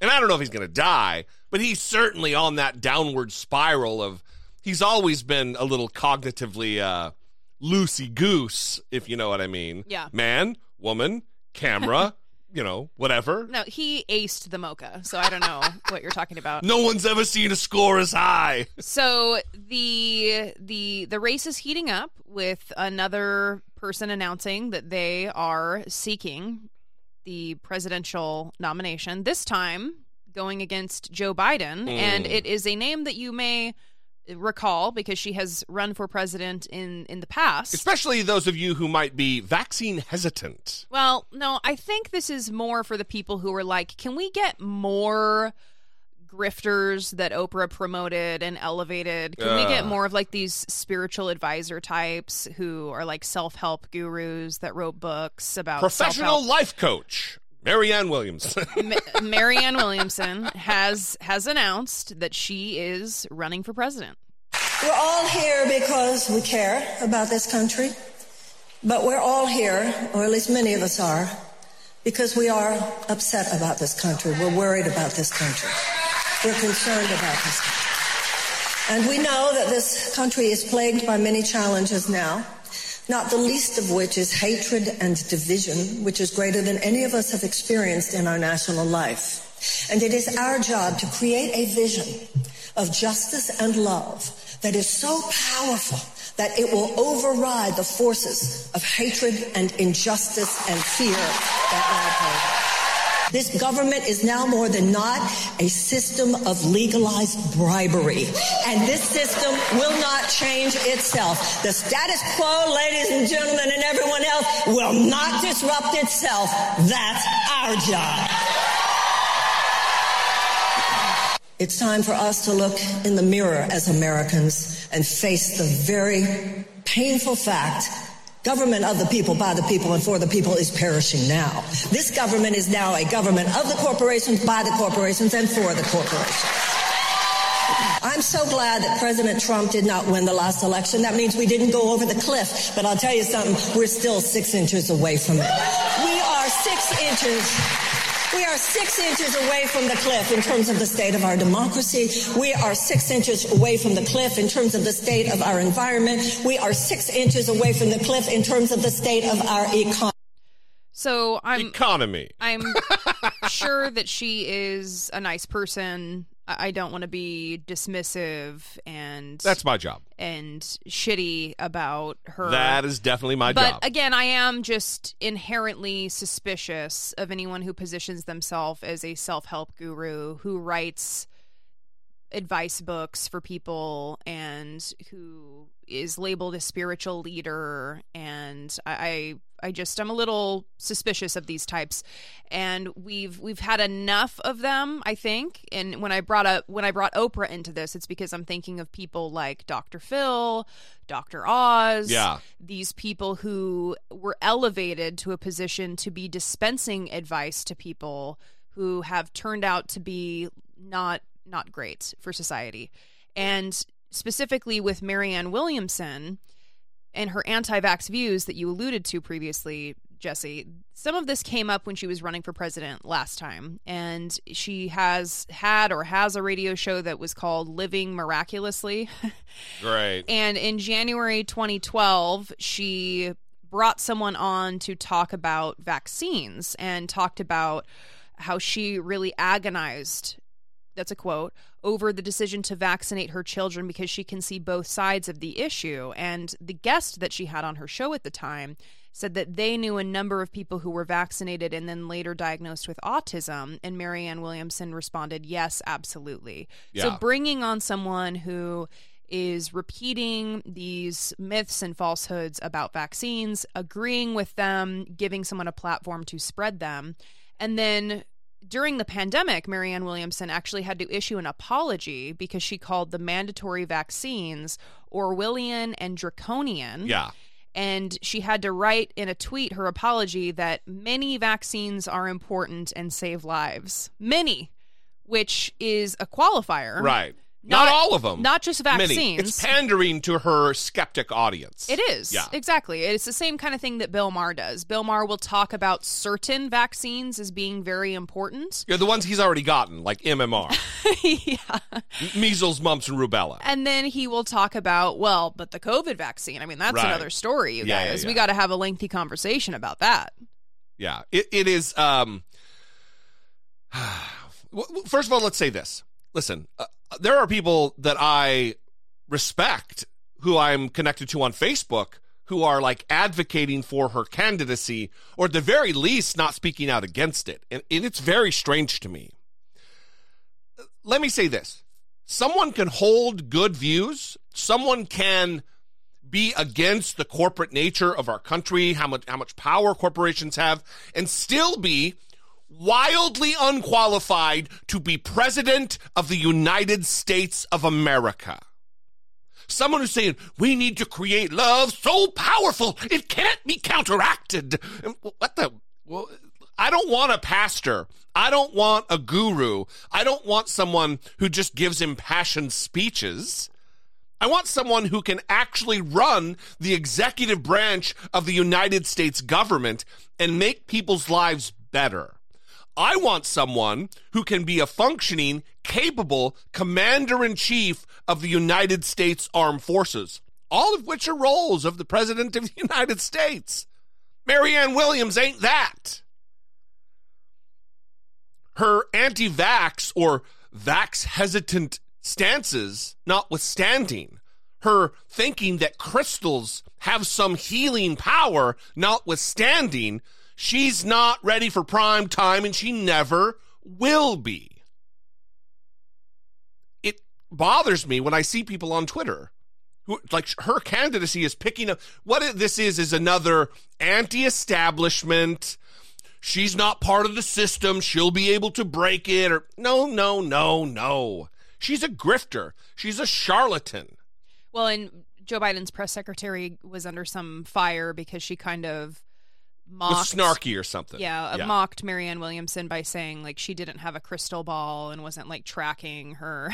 [SPEAKER 1] And I don't know if he's going to die, but he's certainly on that downward spiral of he's always been a little cognitively uh loosey goose, if you know what I mean.
[SPEAKER 2] Yeah.
[SPEAKER 1] Man, woman, camera, [LAUGHS] you know, whatever.
[SPEAKER 2] No, he aced the MoCA, so I don't know [LAUGHS] what you're talking about.
[SPEAKER 1] No one's ever seen a score as high.
[SPEAKER 2] So the the the race is heating up with another person announcing that they are seeking the presidential nomination. This time going against Joe Biden, and
[SPEAKER 1] Mm.
[SPEAKER 2] it is a name that you may recall because she has run for president in in the past.
[SPEAKER 1] Especially those of you who might be vaccine hesitant.
[SPEAKER 2] Well, no, I think this is more for the people who are like, can we get more grifters that Oprah promoted and elevated? Can we get more of like these spiritual advisor types who are like self help gurus that wrote books about
[SPEAKER 1] Professional
[SPEAKER 2] self-help?
[SPEAKER 1] life coach, Marianne Williamson. [LAUGHS]
[SPEAKER 2] Ma- Marianne Williamson has has announced that she is running for president.
[SPEAKER 8] We're all here because we care about this country, but we're all here, or at least many of us are, because we are upset about this country. We're worried about this country. We're concerned about this country. And we know that this country is plagued by many challenges now, not the least of which is hatred and division, which is greater than any of us have experienced in our national life. And it is our job to create a vision of justice and love that is so powerful that it will override the forces of hatred and injustice and fear that now. This government is now more than not a system of legalized bribery. And this system will not change itself. The status quo, ladies and gentlemen, and everyone else will not disrupt itself. That's our job. It's time for us to look in the mirror as Americans and face the very painful fact government of the people, by the people, and for the people is perishing now. This government is now a government of the corporations, by the corporations, and for the corporations. I'm so glad that President Trump did not win the last election. That means we didn't go over the cliff. But I'll tell you something, we're still six inches away from it. We are six inches. We are six inches away from the cliff in terms of the state of our democracy. We are six inches away from the cliff in terms of the state of our environment. We are six inches away from the cliff in terms of the state of our economy.
[SPEAKER 2] So I'm
[SPEAKER 1] Economy.
[SPEAKER 2] I'm [LAUGHS] sure that she is a nice person. I don't want to be dismissive and
[SPEAKER 1] That's my job.
[SPEAKER 2] and shitty about her.
[SPEAKER 1] That is definitely my
[SPEAKER 2] but
[SPEAKER 1] job.
[SPEAKER 2] again, I am just inherently suspicious of anyone who positions themselves as a self-help guru who writes advice books for people and who is labeled a spiritual leader and I, I just I'm a little suspicious of these types and we've we've had enough of them I think and when I brought up when I brought Oprah into this it's because I'm thinking of people like Dr. Phil, Dr. Oz,
[SPEAKER 1] Yeah.
[SPEAKER 2] these people who were elevated to a position to be dispensing advice to people who have turned out to be not not great for society. And specifically with Marianne Williamson and her anti-vax views that you alluded to previously, Jesse, some of this came up when she was running for president last time. And she has had or has a radio show that was called Living Miraculously. [LAUGHS]
[SPEAKER 1] Great.
[SPEAKER 2] And in January 2012, she brought someone on to talk about vaccines and talked about how she really agonized that's a quote over the decision to vaccinate her children because she can see both sides of the issue. And the guest that she had on her show at the time said that they knew a number of people who were vaccinated and then later diagnosed with autism. And Marianne Williamson responded yes absolutely. So bringing on someone who is repeating these myths and falsehoods about vaccines, agreeing with them, giving someone a platform to spread them. And then during the pandemic, Marianne Williamson actually had to issue an apology because she called the mandatory vaccines Orwellian and draconian.
[SPEAKER 1] Yeah.
[SPEAKER 2] And she had to write in a tweet her apology that many vaccines are important and save lives. Many, which is a qualifier.
[SPEAKER 1] Right. Not, all of them.
[SPEAKER 2] Not just
[SPEAKER 1] Many.
[SPEAKER 2] vaccines.
[SPEAKER 1] It's pandering to her skeptic audience.
[SPEAKER 2] It is.
[SPEAKER 1] Yeah.
[SPEAKER 2] Exactly. It's the same kind of thing that Bill Maher does. Bill Maher will talk about certain vaccines as being very important.
[SPEAKER 1] Yeah, the ones he's already gotten, like MMR, [LAUGHS]
[SPEAKER 2] yeah.
[SPEAKER 1] measles, mumps, and rubella.
[SPEAKER 2] And then he will talk about, well, but the COVID vaccine. I mean, that's
[SPEAKER 1] Right.
[SPEAKER 2] another story, you
[SPEAKER 1] Yeah, yeah,
[SPEAKER 2] guys. We got to have a lengthy conversation about that.
[SPEAKER 1] Yeah, it, it is. Um, [SIGHS] first of all, let's say this. Listen, uh, there are people that I respect who I'm connected to on Facebook who are like advocating for her candidacy, or at the very least, not speaking out against it. And, and it's very strange to me. Let me say this someone can hold good views, someone can be against the corporate nature of our country, how much how much power corporations have, and still be wildly unqualified to be president of the United States of America. Someone who's saying we need to create love so powerful it can't be counteracted. What the? Well, I don't want a pastor. I don't want a guru. I don't want someone who just gives impassioned speeches. I want someone who can actually run the executive branch of the United States government and make people's lives better. I want someone who can be a functioning, capable commander in chief of the United States Armed Forces, all of which are roles of the President of the [LAUGHS] United States. Marianne Williams ain't that. Her anti vax or vax hesitant stances notwithstanding, her thinking that crystals have some healing power notwithstanding, she's not ready for prime time and she never will be. It bothers me when I see people on Twitter who like her candidacy is picking up what this is is another anti-establishment. She's not part of the system. She'll be able to break it or no no no no. She's a grifter. She's a charlatan.
[SPEAKER 2] Well, and Joe Biden's press secretary was under some fire because she kind of mocked
[SPEAKER 1] was snarky or something
[SPEAKER 2] Yeah, uh, mocked Marianne Williamson by saying like she didn't have a crystal ball and wasn't like tracking her.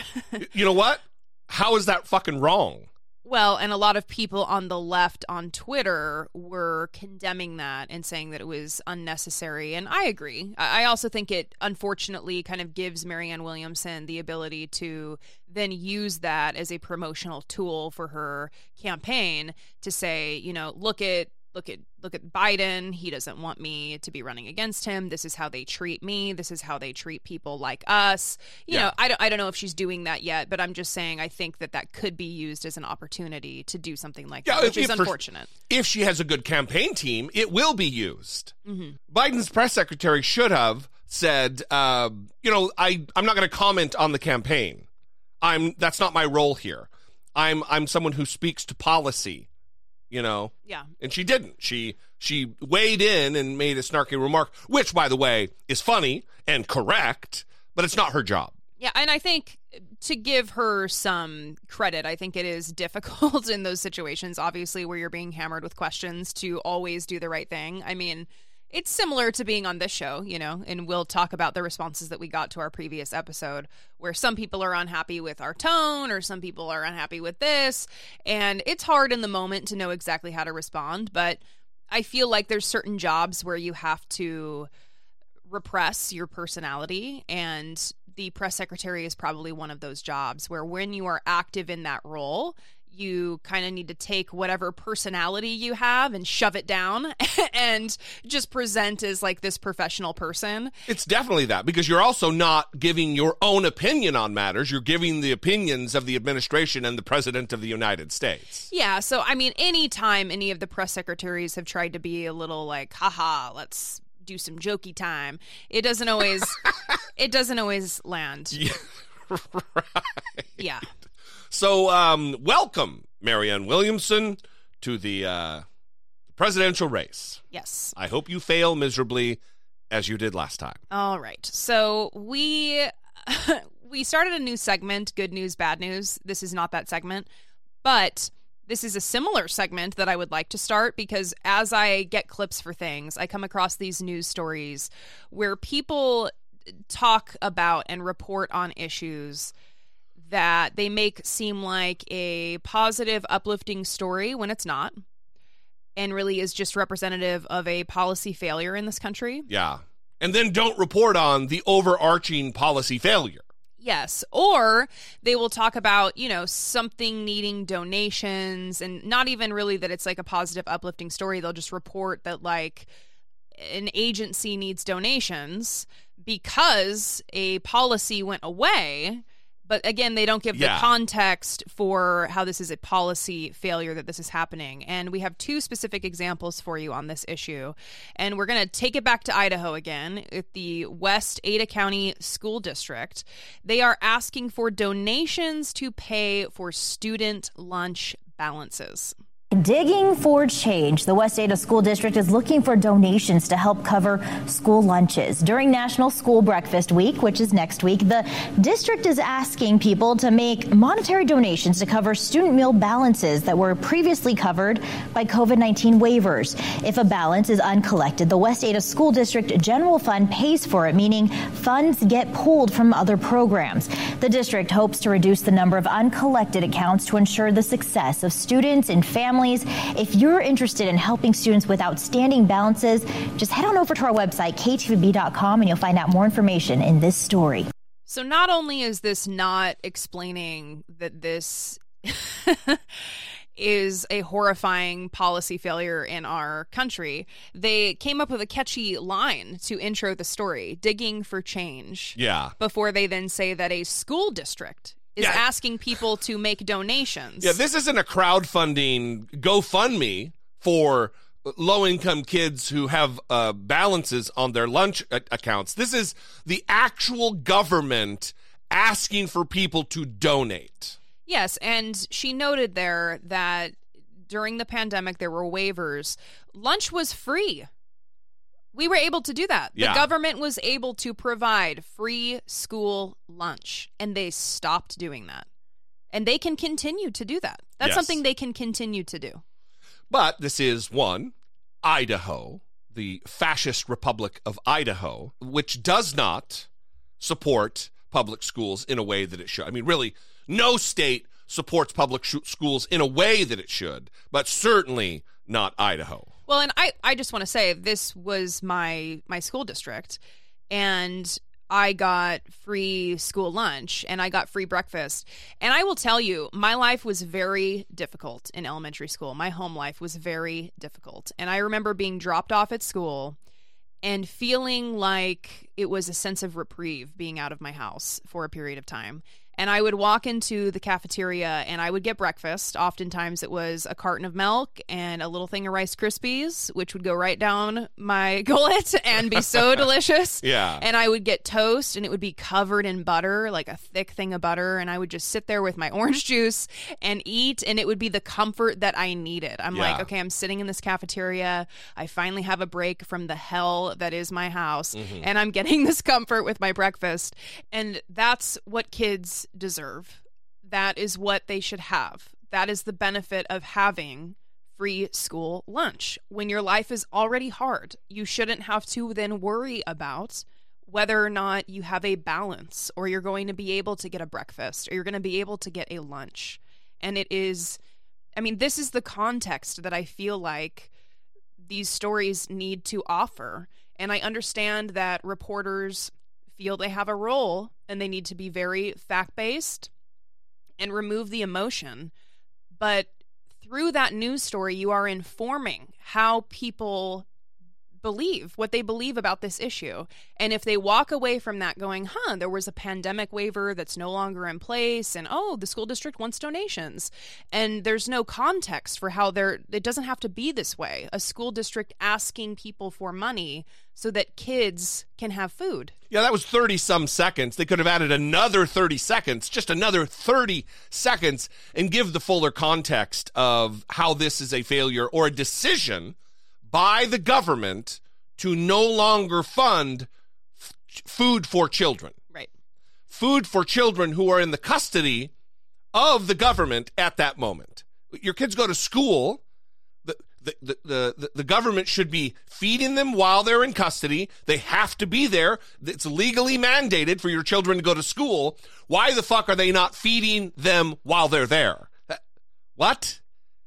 [SPEAKER 1] you know what how is that fucking wrong
[SPEAKER 2] well, and a lot of people on the left on Twitter were condemning that and saying that it was unnecessary. And I agree. I also think it unfortunately kind of gives Marianne Williamson the ability to then use that as a promotional tool for her campaign to say, you know, look at look at look at Biden. He doesn't want me to be running against him. This is how they treat me. This is how they treat people like us. You
[SPEAKER 1] Yeah.
[SPEAKER 2] know, I don't I don't know if she's doing that yet, but I'm just saying I think that that could be used as an opportunity to do something like that, which is
[SPEAKER 1] if for-
[SPEAKER 2] unfortunate.
[SPEAKER 1] if she has a good campaign team, it will be used.
[SPEAKER 2] Mhm.
[SPEAKER 1] Biden's press secretary should have said, uh, you know, I I'm not going to comment on the campaign. I'm that's not my role here. I'm I'm someone who speaks to policy. You know.
[SPEAKER 2] Yeah.
[SPEAKER 1] And she didn't. She she weighed in and made a snarky remark, which, by the way, is funny and correct, but it's not her job.
[SPEAKER 2] Yeah, and I think to give her some credit, I think it is [LAUGHS] difficult in those situations, obviously, where you're being hammered with questions to always do the right thing. I mean, it's similar to being on this show, you know, and we'll talk about the responses that we got to our previous episode, where some people are unhappy with our tone or some people are unhappy with this. And it's hard in the moment to know exactly how to respond, but I feel like there's certain jobs where you have to repress your personality and the press secretary is probably one of those jobs where when you are active in that role you kind of need to take whatever personality you have and shove it down [LAUGHS] and just present as like this professional person
[SPEAKER 1] It's definitely that because you're also not giving your own opinion on matters. You're giving the opinions of the administration and the president of the United States.
[SPEAKER 2] yeah so i mean anytime any of the press secretaries have tried to be a little like haha let's do some jokey time it doesn't always [LAUGHS] it doesn't always land yeah [LAUGHS]
[SPEAKER 1] So, um, welcome, Marianne Williamson, to the uh, presidential race.
[SPEAKER 2] yes
[SPEAKER 1] I hope you fail miserably as you did last time.
[SPEAKER 2] All right. So we [LAUGHS] we started a new segment, good news, bad news. This is not that segment, but this is a similar segment that I would like to start because as I get clips for things, I come across these news stories where people talk about and report on issues that they make seem like a positive, uplifting story when it's not, and really is just representative of a policy failure in this country.
[SPEAKER 1] Yeah. And then don't report on the overarching policy failure.
[SPEAKER 2] Yes. Or they will talk about, you know, something needing donations and not even really that it's like a positive, uplifting story. They'll just report that, like, an agency needs donations because a policy went away but again, they don't give
[SPEAKER 1] Yeah.
[SPEAKER 2] the context for how this is a policy failure that this is happening. And we have two specific examples for you on this issue. And we're going to take it back to Idaho again at the West Ada County School District. They are asking for donations to pay for student lunch balances.
[SPEAKER 14] Digging for change. The West Ada School District is looking for donations to help cover school lunches. During National School Breakfast Week, which is next week, the district is asking people to make monetary donations to cover student meal balances that were previously covered by COVID 19 waivers. If a balance is uncollected, the West Ada School District General Fund pays for it, meaning funds get pulled from other programs. The district hopes to reduce the number of uncollected accounts to ensure the success of students and families. If you're interested in helping students with outstanding balances, just head on over to our website, ktvb.com, and you'll find out more information in this story.
[SPEAKER 2] So not only is this not explaining that this [LAUGHS] is a horrifying policy failure in our country, they came up with a catchy line to intro the story, digging for change.
[SPEAKER 1] Yeah.
[SPEAKER 2] Before they then say that a school district is
[SPEAKER 1] Yeah.
[SPEAKER 2] asking people to make donations.
[SPEAKER 1] Yeah, this isn't a crowdfunding GoFundMe for low income kids who have uh, balances on their lunch a- accounts. This is the actual government asking for people to donate.
[SPEAKER 2] Yes, and she noted there that during the pandemic there were waivers. Lunch was free. We were able to do that.
[SPEAKER 1] Yeah.
[SPEAKER 2] The government was able to provide free school lunch, and they stopped doing that. And they can continue to do that. That's
[SPEAKER 1] Yes.
[SPEAKER 2] something they can continue to do.
[SPEAKER 1] But this is one, Idaho, the fascist republic of Idaho, which does not support public schools in a way that it should. I mean, really, no state supports public sh- schools in a way that it should, but certainly not Idaho.
[SPEAKER 2] Well, and I, I just want to say this was my my school district, and I got free school lunch and I got free breakfast. And I will tell you, my life was very difficult in elementary school. My home life was very difficult, and I remember being dropped off at school and feeling like it was a sense of reprieve being out of my house for a period of time. And I would walk into the cafeteria and I would get breakfast. Oftentimes it was a carton of milk and a little thing of Rice Krispies, which would go right down my [LAUGHS] gullet and be so [LAUGHS] delicious.
[SPEAKER 1] Yeah.
[SPEAKER 2] And I would get toast and it would be covered in butter, like a thick thing of butter. And I would just sit there with my [LAUGHS] orange juice and eat. And it would be the comfort that I needed. I'm like, okay, I'm sitting in this cafeteria. I finally have a break from the hell that is my house.
[SPEAKER 1] Mhm.
[SPEAKER 2] And I'm getting this comfort with my breakfast. And that's what kids deserve. That is what they should have. That is the benefit of having free school lunch. When your life is already hard, you shouldn't have to then worry about whether or not you have a balance or you're going to be able to get a breakfast or you're going to be able to get a lunch. And it is, I mean, this is the context that I feel like these stories need to offer. And I understand that reporters feel they have a role and they need to be very fact based and remove the emotion. But through that news story, you are informing how people believe what they believe about this issue. And if they walk away from that going, huh, there was a pandemic waiver that's no longer in place, and oh, the school district wants donations, and there's no context for how they're, it doesn't have to be this way. A school district asking people for money so that kids can have food.
[SPEAKER 1] Yeah, that was 30 some seconds. They could have added another 30 seconds, just another 30 seconds, and give the fuller context of how this is a failure or a decision by the government to no longer fund f- food for children.
[SPEAKER 2] Right.
[SPEAKER 1] Food for children who are in the custody of the government at that moment. Your kids go to school. The, the, the, the, the government should be feeding them while they're in custody. They have to be there. It's legally mandated for your children to go to school. Why the fuck are they not feeding them while they're there? What?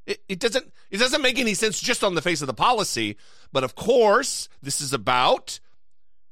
[SPEAKER 1] It, it doesn't it doesn't make any sense just on the face of the policy. But of course, this is about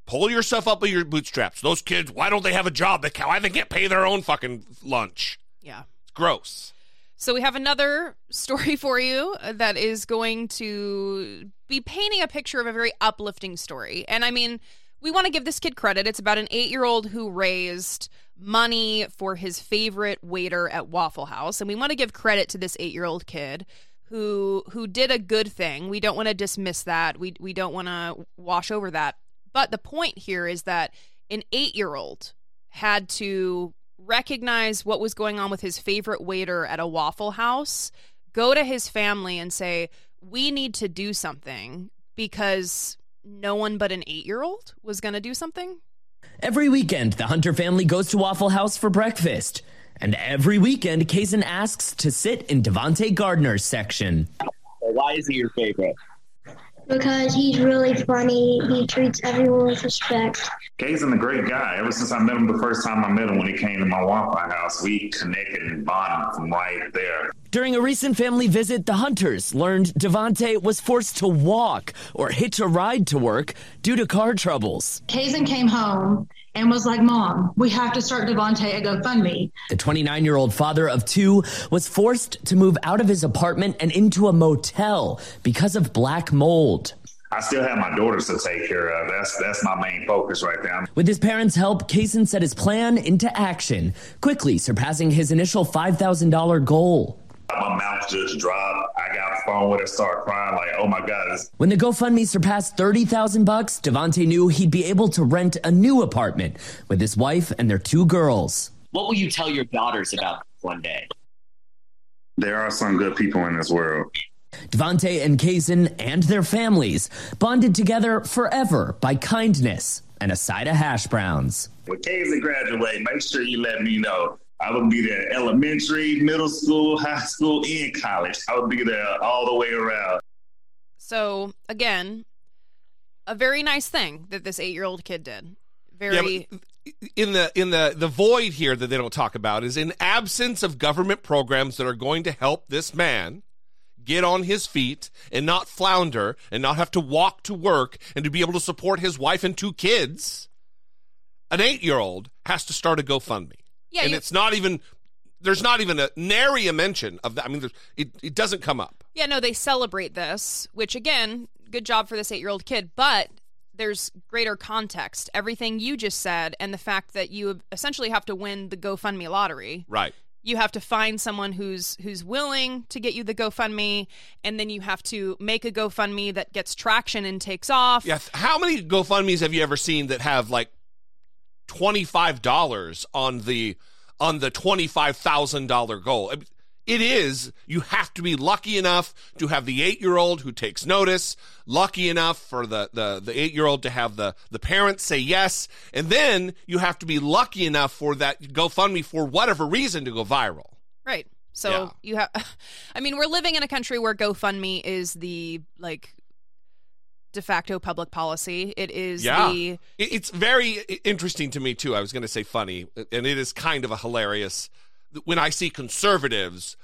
[SPEAKER 1] pull yourself up by your bootstraps. Those kids, why don't they have a job? They can't, why they can't pay their own fucking lunch?
[SPEAKER 2] Yeah.
[SPEAKER 1] It's gross.
[SPEAKER 2] So we have another story for you that is going to be painting a picture of a very uplifting story. And I mean, we want to give this kid credit. It's about an 8-year-old who raised money for his favorite waiter at Waffle House, and we want to give credit to this 8-year-old kid who who did a good thing. We don't want to dismiss that. We we don't want to wash over that. But the point here is that an 8-year-old had to recognize what was going on with his favorite waiter at a Waffle House, go to his family and say, "We need to do something because no one but an 8-year-old was going to do something."
[SPEAKER 15] Every weekend, the Hunter family goes to Waffle House for breakfast. And every weekend, Kaysen asks to sit in Devonte Gardner's section.
[SPEAKER 16] Why is he your favorite?
[SPEAKER 17] Because he's really funny. He treats everyone with respect.
[SPEAKER 9] Kaysen a great guy. Ever since I met him the first time I met him when he came to my Waffle House, we connected and bonded from right there.
[SPEAKER 15] During a recent family visit, the Hunters learned Devonte was forced to walk or hitch a ride to work due to car troubles.
[SPEAKER 18] Kaysen came home and was like, Mom, we have to start Devonte a GoFundMe.
[SPEAKER 15] The 29 year old father of two was forced to move out of his apartment and into a motel because of black mold.
[SPEAKER 9] I still have my daughters to take care of. That's that's my main focus right now.
[SPEAKER 15] With his parents' help, Kaysen set his plan into action, quickly surpassing his initial $5,000 goal.
[SPEAKER 9] My mouth just dropped. I got a phone with her, start crying like, "Oh my god!"
[SPEAKER 15] When the GoFundMe surpassed thirty thousand bucks, Devonte knew he'd be able to rent a new apartment with his wife and their two girls.
[SPEAKER 16] What will you tell your daughters about one day?
[SPEAKER 9] There are some good people in this world.
[SPEAKER 15] Devonte and Kaysen and their families bonded together forever by kindness and a side of hash browns.
[SPEAKER 9] When Kaysen graduate, make sure you let me know. I would be there elementary, middle school, high school, and college. I would be there all the way around.
[SPEAKER 2] So, again, a very nice thing that this 8-year-old kid did. Very
[SPEAKER 1] Yeah, in the in the the void here that they don't talk about is in absence of government programs that are going to help this man get on his feet and not flounder and not have to walk to work and to be able to support his wife and two kids an 8-year-old has to start a GoFundMe
[SPEAKER 2] Yeah,
[SPEAKER 1] and it's not even there's not even a nary a mention of that I mean there's, it it doesn't come up
[SPEAKER 2] Yeah, no, they celebrate this, which again, good job for this eight year old kid, but there's greater context. Everything you just said, and the fact that you essentially have to win the GoFundMe lottery.
[SPEAKER 1] right
[SPEAKER 2] You have to find someone who's who's willing to get you the GoFundMe, and then you have to make a GoFundMe that gets traction and takes off.
[SPEAKER 1] Yeah, how many GoFundmes have you ever seen that have like twenty five dollars on the on the twenty five thousand dollar goal? It is. You have to be lucky enough to have the eight year old who takes notice, lucky enough for the the, the eight year old to have the the parents say yes, and then you have to be lucky enough for that GoFundMe for whatever reason to go viral.
[SPEAKER 2] Right. So
[SPEAKER 1] Yeah.
[SPEAKER 2] you have [LAUGHS] I mean, we're living in a country where GoFundMe is the like de facto public policy. It is
[SPEAKER 1] Yeah.
[SPEAKER 2] the
[SPEAKER 1] It's very interesting to me too. I was going to say funny, and it is kind of a hilarious when I see conservatives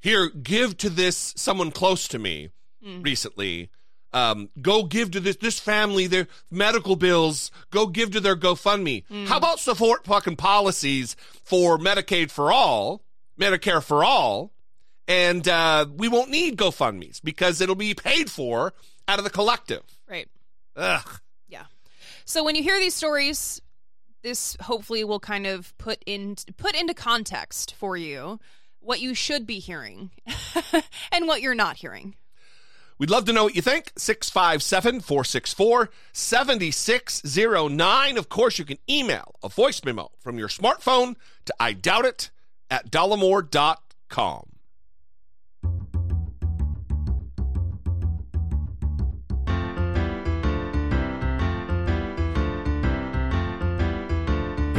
[SPEAKER 1] here give to this someone close to me recently. Um, go give to this this family their medical bills. Go give to their GoFundMe. How about support fucking policies for Medicaid for all, Medicare for all, and uh, we won't need GoFundmes because it'll be paid for out of the collective. Ugh.
[SPEAKER 2] Yeah. So when you hear these stories, this hopefully will kind of put in put into context for you what you should be hearing [LAUGHS] and what you're not hearing.
[SPEAKER 1] We'd love to know what you think. 657 464 7609. Of course, you can email a voice memo from your smartphone to I doubt it at dollemore.com.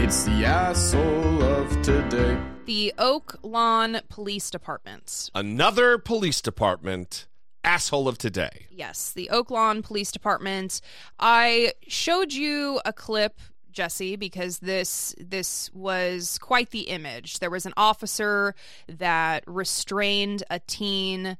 [SPEAKER 19] It's the asshole of today.
[SPEAKER 2] The Oak Lawn Police Department.
[SPEAKER 1] Another police department asshole of today.
[SPEAKER 2] Yes, the Oak Lawn Police Department. I showed you a clip Jesse because this this was quite the image. There was an officer that restrained a teen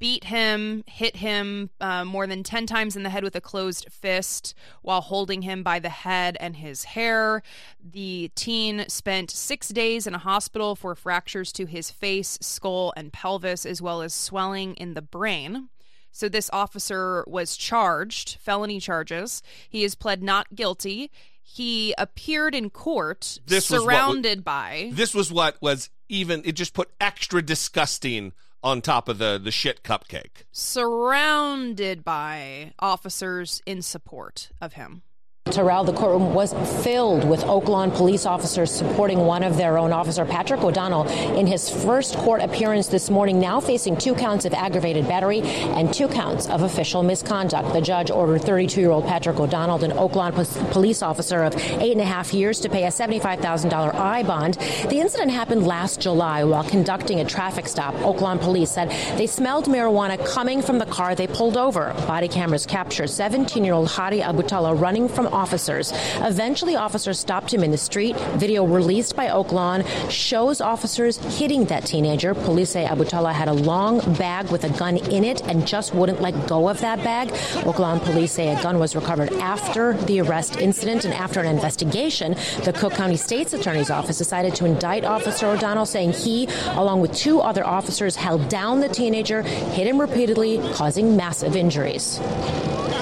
[SPEAKER 2] beat him, hit him uh, more than 10 times in the head with a closed fist while holding him by the head and his hair. The teen spent six days in a hospital for fractures to his face, skull, and pelvis, as well as swelling in the brain. So this officer was charged, felony charges. He has pled not guilty. He appeared in court
[SPEAKER 1] This was what
[SPEAKER 2] surrounded by
[SPEAKER 1] This was what was even it just put extra disgusting on top of the the shit cupcake.
[SPEAKER 2] surrounded by officers in support of him.
[SPEAKER 20] Terrell, the courtroom was filled with Oak Lawn police officers supporting one of their own, Officer Patrick O'Donnell, in his first court appearance this morning, now facing two counts of aggravated battery and two counts of official misconduct. The judge ordered 32 year old Patrick O'Donnell, an Oak Lawn police officer of eight and a half years, to pay a $75,000 I bond. The incident happened last July while conducting a traffic stop. Oak Lawn police said they smelled marijuana coming from the car they pulled over. Body cameras captured 17 year old Hadi Abuatelah running from officers. Eventually, officers stopped him in the street. Video released by Oak Lawn shows officers hitting that teenager. Police say Abuatelah had a long bag with a gun in it and just wouldn't let go of that bag. Oak Lawn police say a gun was recovered after the arrest incident and after an investigation. The Cook County State's Attorney's Office decided to indict Officer O'Donnell, saying he, along with two other officers, held down the teenager, hit him repeatedly, causing massive injuries.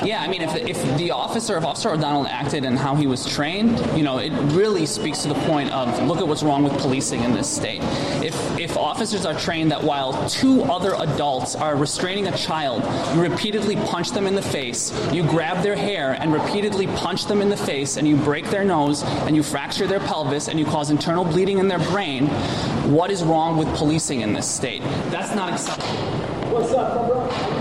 [SPEAKER 21] Yeah, I mean, if, if the officer, if Officer O'Donnell acted and how he was trained, you know, it really speaks to the point of look at what's wrong with policing in this state. If if officers are trained that while two other adults are restraining a child, you repeatedly punch them in the face, you grab their hair and repeatedly punch them in the face, and you break their nose, and you fracture their pelvis, and you cause internal bleeding in their brain, what is wrong with policing in this state? That's not acceptable. What's up,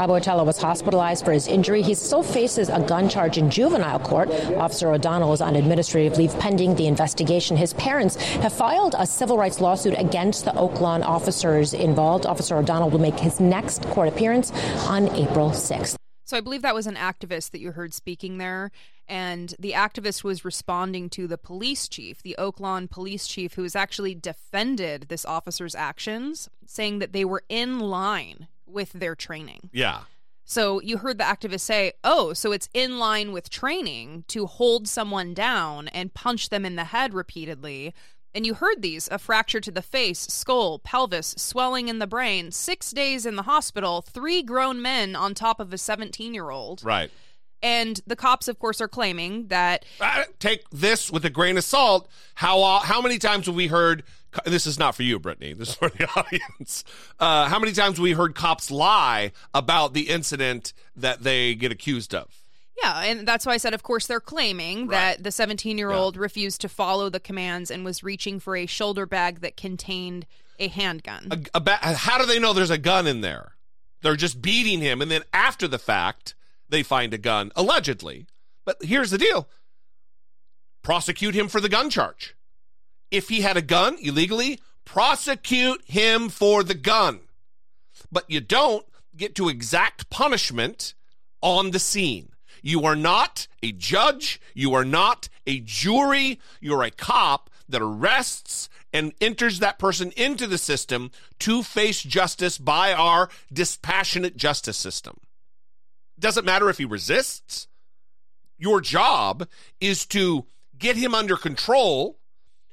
[SPEAKER 20] Abuatelah was hospitalized for his injury. He still faces a gun charge in juvenile court. Officer O'Donnell is on administrative leave pending the investigation. His parents have filed a civil rights lawsuit against the Oak Lawn officers involved. Officer O'Donnell will make his next court appearance on April 6th.
[SPEAKER 2] So I believe that was an activist that you heard speaking there. And the activist was responding to the police chief, the Oak Lawn police chief, who has actually defended this officer's actions, saying that they were in line with their training.
[SPEAKER 1] Yeah.
[SPEAKER 2] So you heard the activist say, oh, so it's in line with training to hold someone down and punch them in the head repeatedly. And you heard these a fracture to the face, skull, pelvis, swelling in the brain, six days in the hospital, three grown men on top of a 17 year old.
[SPEAKER 1] Right.
[SPEAKER 2] And the cops, of course, are claiming that
[SPEAKER 1] Uh, take this with a grain of salt. How uh, how many times have we heard? This is not for you, Brittany. This is for the [LAUGHS] audience. Uh, how many times have we heard cops lie about the incident that they get accused of?
[SPEAKER 2] Yeah, and that's why I said, of course, they're claiming that the 17 year old refused to follow the commands and was reaching for a shoulder bag that contained a handgun.
[SPEAKER 1] A, a ba- how do they know there's a gun in there? They're just beating him, and then after the fact, they find a gun, allegedly. But here's the deal prosecute him for the gun charge. If he had a gun illegally, prosecute him for the gun. But you don't get to exact punishment on the scene. You are not a judge. You are not a jury. You're a cop that arrests and enters that person into the system to face justice by our dispassionate justice system. Doesn't matter if he resists. Your job is to get him under control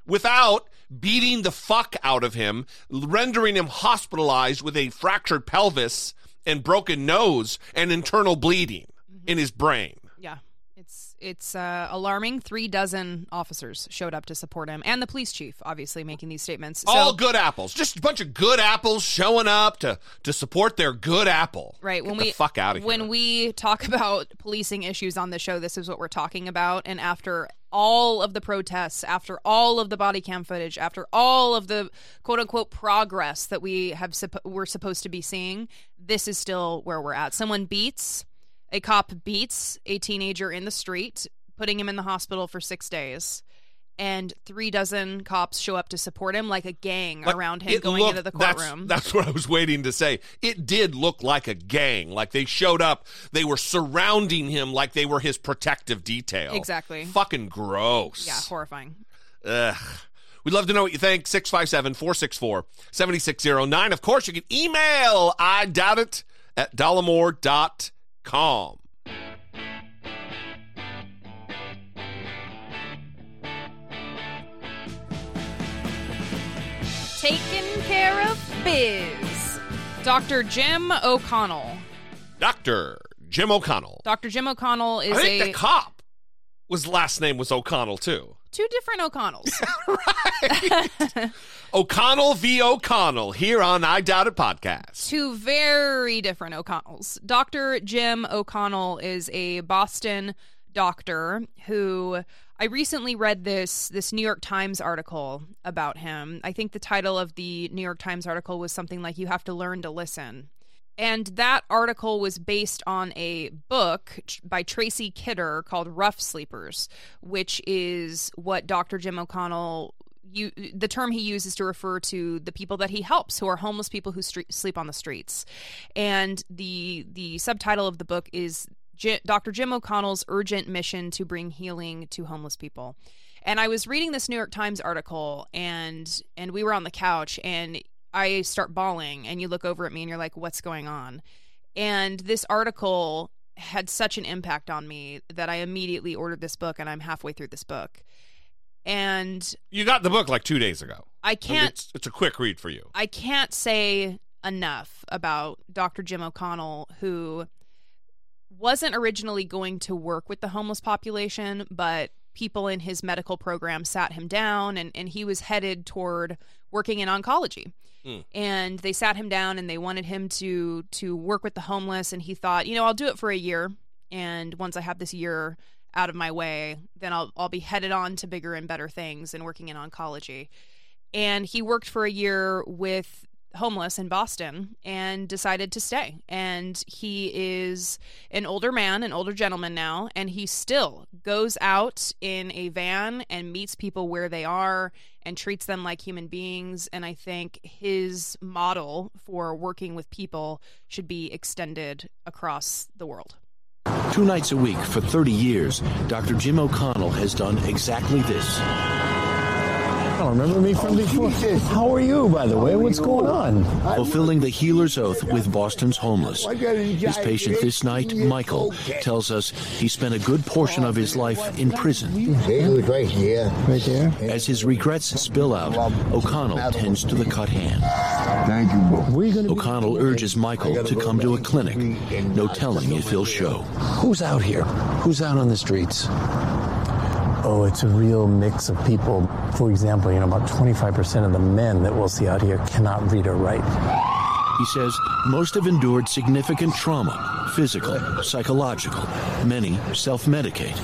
[SPEAKER 1] without beating the fuck out of him, rendering him hospitalized with a fractured pelvis and broken nose and internal bleeding mm-hmm. in his brain.
[SPEAKER 2] Yeah, it's it's uh, alarming. Three dozen officers showed up to support him, and the police chief, obviously, making these statements. So,
[SPEAKER 1] All good apples. Just a bunch of good apples showing up to to support their good apple.
[SPEAKER 2] Right when
[SPEAKER 1] Get
[SPEAKER 2] we
[SPEAKER 1] fuck out of here.
[SPEAKER 2] when we talk about policing issues on the show, this is what we're talking about. And after all of the protests, after all of the body cam footage, after all of the quote unquote progress that we have suppo- we're supposed to be seeing, this is still where we're at. Someone beats a cop beats a teenager in the street, putting him in the hospital for six days. and three dozen cops show up to support him, like a gang
[SPEAKER 1] Like,
[SPEAKER 2] around him going
[SPEAKER 1] looked-
[SPEAKER 2] into the
[SPEAKER 1] that's-
[SPEAKER 2] courtroom.
[SPEAKER 1] That's, what I was waiting to say. It did look like a gang. Like they showed up, they were surrounding him like they were his protective detail.
[SPEAKER 2] Exactly.
[SPEAKER 1] Fucking gross.
[SPEAKER 2] yeah, horrifying.
[SPEAKER 1] Ugh. We'd love to know what you think. 657 464 7609. Of course, you can email I doubt it at dollemore.com.
[SPEAKER 2] Taking care of biz. Dr. Jim O'Connell.
[SPEAKER 1] Dr. Jim O'Connell.
[SPEAKER 2] Dr. Jim O'Connell is
[SPEAKER 1] I think
[SPEAKER 2] a
[SPEAKER 1] the cop was last name was O'Connell too.
[SPEAKER 2] Two different O'Connells. [LAUGHS]
[SPEAKER 1] O'Connell v. O'Connell here on I Doubt It podcast.
[SPEAKER 2] two very different O'Connells. Dr. Jim O'Connell is a Boston doctor who I recently read this this New York Times article about him. I think the title of the New York Times article was something like you have to learn to listen. And that article was based on a book by Tracy Kidder called Rough Sleepers, which is what Dr. Jim O'Connell you the term he uses to refer to the people that he helps who are homeless people who sleep on the streets. And the the subtitle of the book is J- Dr. Jim O'Connell's urgent mission to bring healing to homeless people. And I was reading this New York Times article and and we were on the couch and I start bawling and you look over at me and you're like what's going on? And this article had such an impact on me that I immediately ordered this book and I'm halfway through this book. And
[SPEAKER 1] You got the book like two days ago.
[SPEAKER 2] I can't
[SPEAKER 1] It's, it's a quick read for you.
[SPEAKER 2] I can't say enough about Dr. Jim O'Connell, who wasn't originally going to work with the homeless population, but people in his medical program sat him down and, and he was headed toward working in oncology.
[SPEAKER 1] Mm.
[SPEAKER 2] And they sat him down and they wanted him to to work with the homeless and he thought, you know, I'll do it for a year and once I have this year out of my way, then I'll I'll be headed on to bigger and better things and working in oncology and he worked for a year with homeless in Boston and decided to stay. And he is an older man, an older gentleman now, and he still goes out in a van and meets people where they are and treats them like human beings. And I think his model for working with people should be extended across the world.
[SPEAKER 22] Two nights a week for 30 years, Dr. Jim O'Connell has done exactly this.
[SPEAKER 23] Oh, remember me from before? How are you, by the way? What's going on?
[SPEAKER 22] Fulfilling the healer's oath with Boston's homeless. His patient this night, Michael, tells us he spent a good portion of his life in prison.
[SPEAKER 23] right here. Right there?
[SPEAKER 22] As his regrets spill out, O'Connell tends to the cut hand.
[SPEAKER 23] Thank you.
[SPEAKER 22] O'Connell urges Michael to come to a clinic. No telling if he'll show.
[SPEAKER 23] Who's out here? Who's out on the streets? Oh, it's a real mix of people. For example, you know, about 25% of the men that we'll see out here cannot read or write.
[SPEAKER 22] He says most have endured significant trauma, physical, psychological. Many self medicate,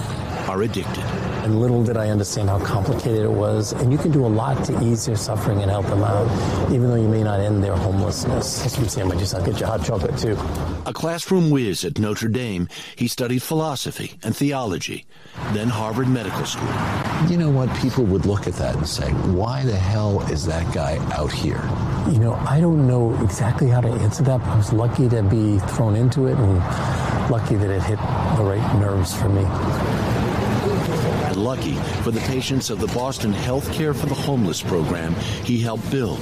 [SPEAKER 22] are addicted.
[SPEAKER 23] And little did I understand how complicated it was. And you can do a lot to ease their suffering and help them out, even though you may not end their homelessness. That's what I'm saying. I just, I'll get you hot chocolate too.
[SPEAKER 22] A classroom whiz at Notre Dame, he studied philosophy and theology, then Harvard Medical School.
[SPEAKER 23] You know what? People would look at that and say, why the hell is that guy out here? You know, I don't know exactly how to answer that, but I was lucky to be thrown into it and lucky that it hit the right nerves for me.
[SPEAKER 22] And lucky for the patients of the Boston Healthcare for the Homeless program he helped build,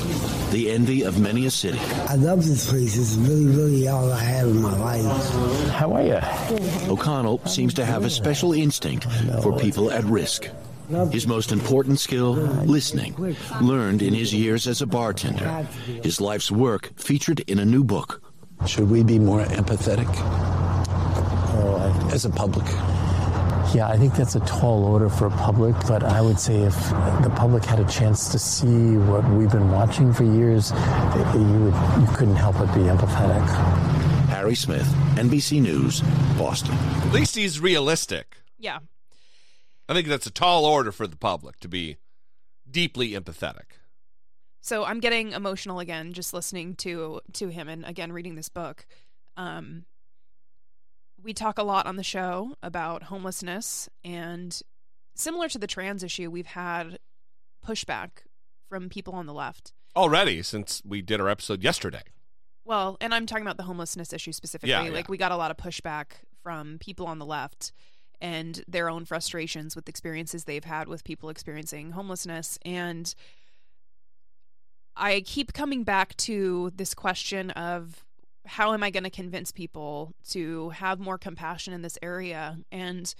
[SPEAKER 22] the envy of many a city.
[SPEAKER 24] I love this place. It's really, really all I have in my life.
[SPEAKER 23] How are you?
[SPEAKER 22] O'Connell seems to have a special instinct for people at risk. His most important skill, listening, learned in his years as a bartender. His life's work featured in a new book.
[SPEAKER 23] Should we be more empathetic oh, as a public? Yeah, I think that's a tall order for a public, but I would say if the public had a chance to see what we've been watching for years, you would you couldn't help but be empathetic.
[SPEAKER 22] Harry Smith, NBC News, Boston.
[SPEAKER 1] At least he's realistic.
[SPEAKER 2] Yeah.
[SPEAKER 1] I think that's a tall order for the public to be deeply empathetic.
[SPEAKER 2] So I'm getting emotional again just listening to to him and again reading this book. Um we talk a lot on the show about homelessness and similar to the trans issue, we've had pushback from people on the left.
[SPEAKER 1] Already, since we did our episode yesterday.
[SPEAKER 2] Well, and I'm talking about the homelessness issue specifically.
[SPEAKER 1] Yeah, yeah.
[SPEAKER 2] Like we got a lot of pushback from people on the left and their own frustrations with experiences they've had with people experiencing homelessness and I keep coming back to this question of how am I going to convince people to have more compassion in this area and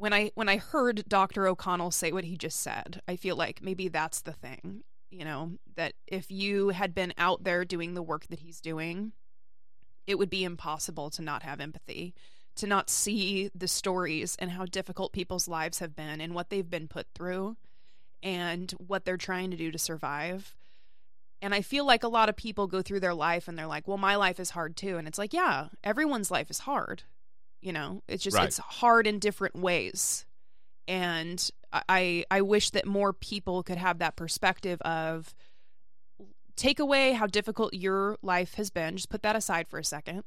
[SPEAKER 2] when I when I heard Dr. O'Connell say what he just said, I feel like maybe that's the thing, you know, that if you had been out there doing the work that he's doing, it would be impossible to not have empathy, to not see the stories and how difficult people's lives have been and what they've been put through and what they're trying to do to survive. And I feel like a lot of people go through their life and they're like, well, my life is hard too. And it's like, yeah, everyone's life is hard. You know, it's just,
[SPEAKER 1] Right.
[SPEAKER 2] it's hard in different ways. And I, I wish that more people could have that perspective of take away how difficult your life has been, just put that aside for a second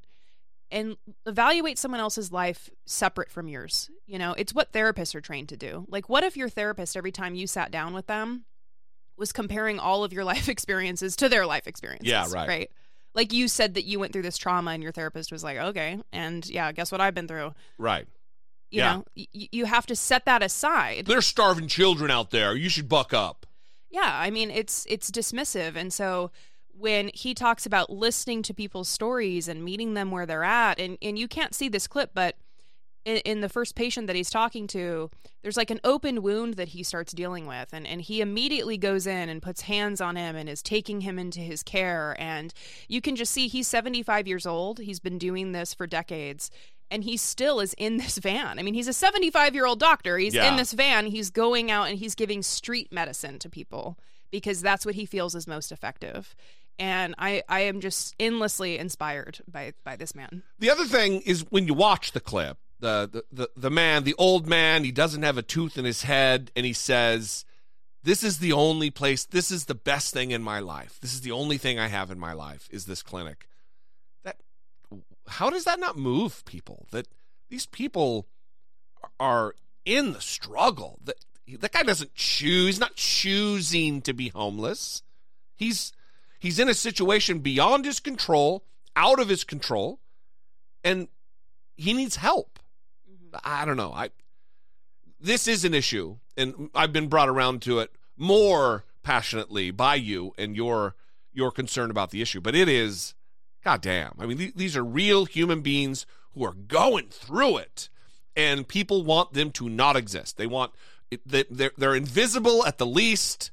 [SPEAKER 2] and evaluate someone else's life separate from yours. You know, it's what therapists are trained to do. Like, what if your therapist, every time you sat down with them, was comparing all of your [LAUGHS] life experiences to their life experiences?
[SPEAKER 1] Yeah, right.
[SPEAKER 2] Right. Like you said that you went through this trauma and your therapist was like, okay, and yeah, guess what I've been through?
[SPEAKER 1] Right.
[SPEAKER 2] You
[SPEAKER 1] Yeah.
[SPEAKER 2] know, y- you have to set that aside.
[SPEAKER 1] There's starving children out there. You should buck up.
[SPEAKER 2] Yeah, I mean it's it's dismissive and so when he talks about listening to people's stories and meeting them where they're at and and you can't see this clip but in, in the first patient that he's talking to there's like an open wound that he starts dealing with and and he immediately goes in and puts hands on him and is taking him into his care and you can just see he's 75 years old he's been doing this for decades and he still is in [LAUGHS] this van. I mean, he's a 75 year old doctor. He's
[SPEAKER 1] Yeah.
[SPEAKER 2] in this van. He's going out and he's giving street medicine to people because that's what he feels is most effective. And I, I am just endlessly inspired by, by this man.
[SPEAKER 1] The other thing is when you watch the clip, the, the the man, the old man, he doesn't have a tooth in his head, and he says, "This is the only place. This is the best thing in my life. This is the only thing I have in my life is this clinic." That how does that not move people? That these people are in the struggle. That that guy doesn't choose. He's not choosing to be homeless. He's he's in a situation beyond his control, out of his control, and he needs help. I don't know. I this is an issue, and I've been brought around to it more passionately by you and your your concern about the issue. But it is, goddamn. I mean, th- these are real human beings who are going through it, and people want them to not exist. They want they're they're invisible at the least,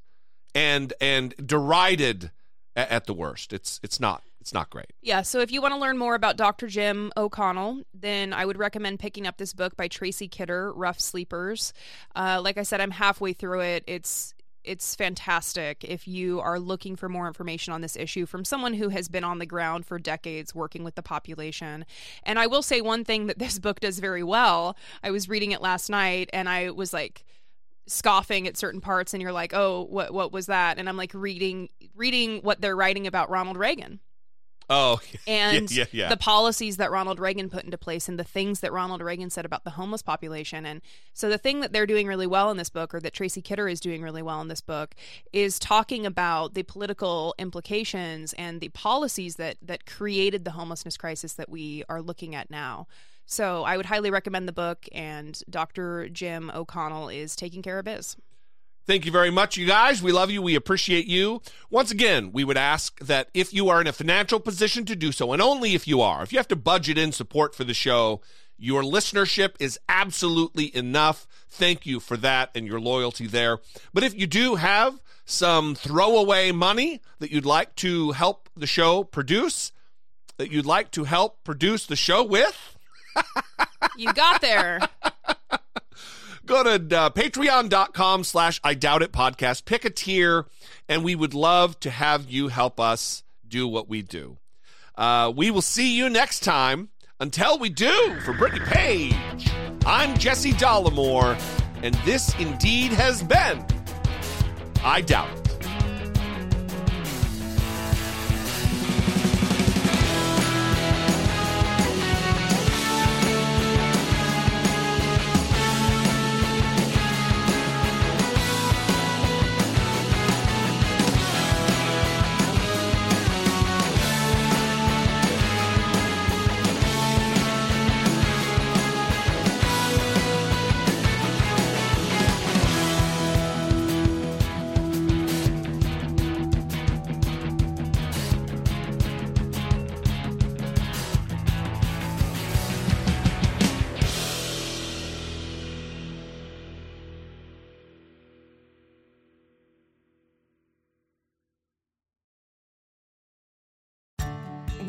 [SPEAKER 1] and and derided at, at the worst. It's it's not it's not great.
[SPEAKER 2] Yeah, so if you want to learn more about Dr. Jim O'Connell, then I would recommend picking up this book by Tracy Kidder, Rough Sleepers. Uh, like I said, I'm halfway through it. It's it's fantastic if you are looking for more information on this issue from someone who has been on the ground for decades working with the population. And I will say one thing that [LAUGHS] this book does very well. I was reading it last night and I was like scoffing at certain parts and you're like, "Oh, what what was that?" And I'm like reading reading what they're writing about Ronald Reagan
[SPEAKER 1] Oh, [LAUGHS]
[SPEAKER 2] and
[SPEAKER 1] yeah, yeah, yeah.
[SPEAKER 2] the policies that Ronald Reagan put into place and the things that Ronald Reagan said about the homeless population. And so the thing that they're doing really well in this book, or that Tracy Kidder is doing really well in this book, is talking about the political implications and the policies that that created the homelessness crisis that we are looking at now. So I would highly recommend the book, and Dr. Jim O'Connell is taking care of biz.
[SPEAKER 1] Thank you very much, you guys. We love you. We appreciate you. Once again, we would ask that if you are in a financial position to do so, and only if you are, if you have to budget in support for the show, your listenership is absolutely enough. Thank you for that and your loyalty there. But if you do have some throwaway money that you'd like to help the show produce, that you'd like to help produce the show with, [LAUGHS]
[SPEAKER 2] You got there.
[SPEAKER 1] Go to uh, patreon.com slash i doubt it podcast. Pick a tier and we would love to have you help us do what we do. Uh, we will see you next time. Until we do for brittany page i'm jesse dollemore and this indeed has been i doubt it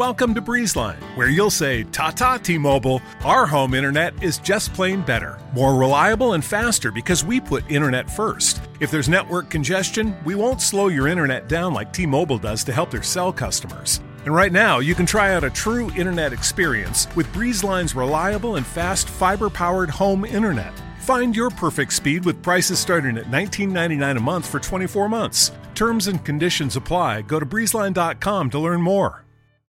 [SPEAKER 25] Welcome to Breezeline, where you'll say, Ta ta, T Mobile. Our home internet is just plain better, more reliable and faster because we put internet first. If there's network congestion, we won't slow your internet down like T Mobile does to help their cell customers. And right now, you can try out a true internet experience with Breezeline's reliable and fast fiber powered home internet. Find your perfect speed with prices starting at $19.99 a month for 24 months. Terms and conditions apply. Go to breezeline.com to learn more.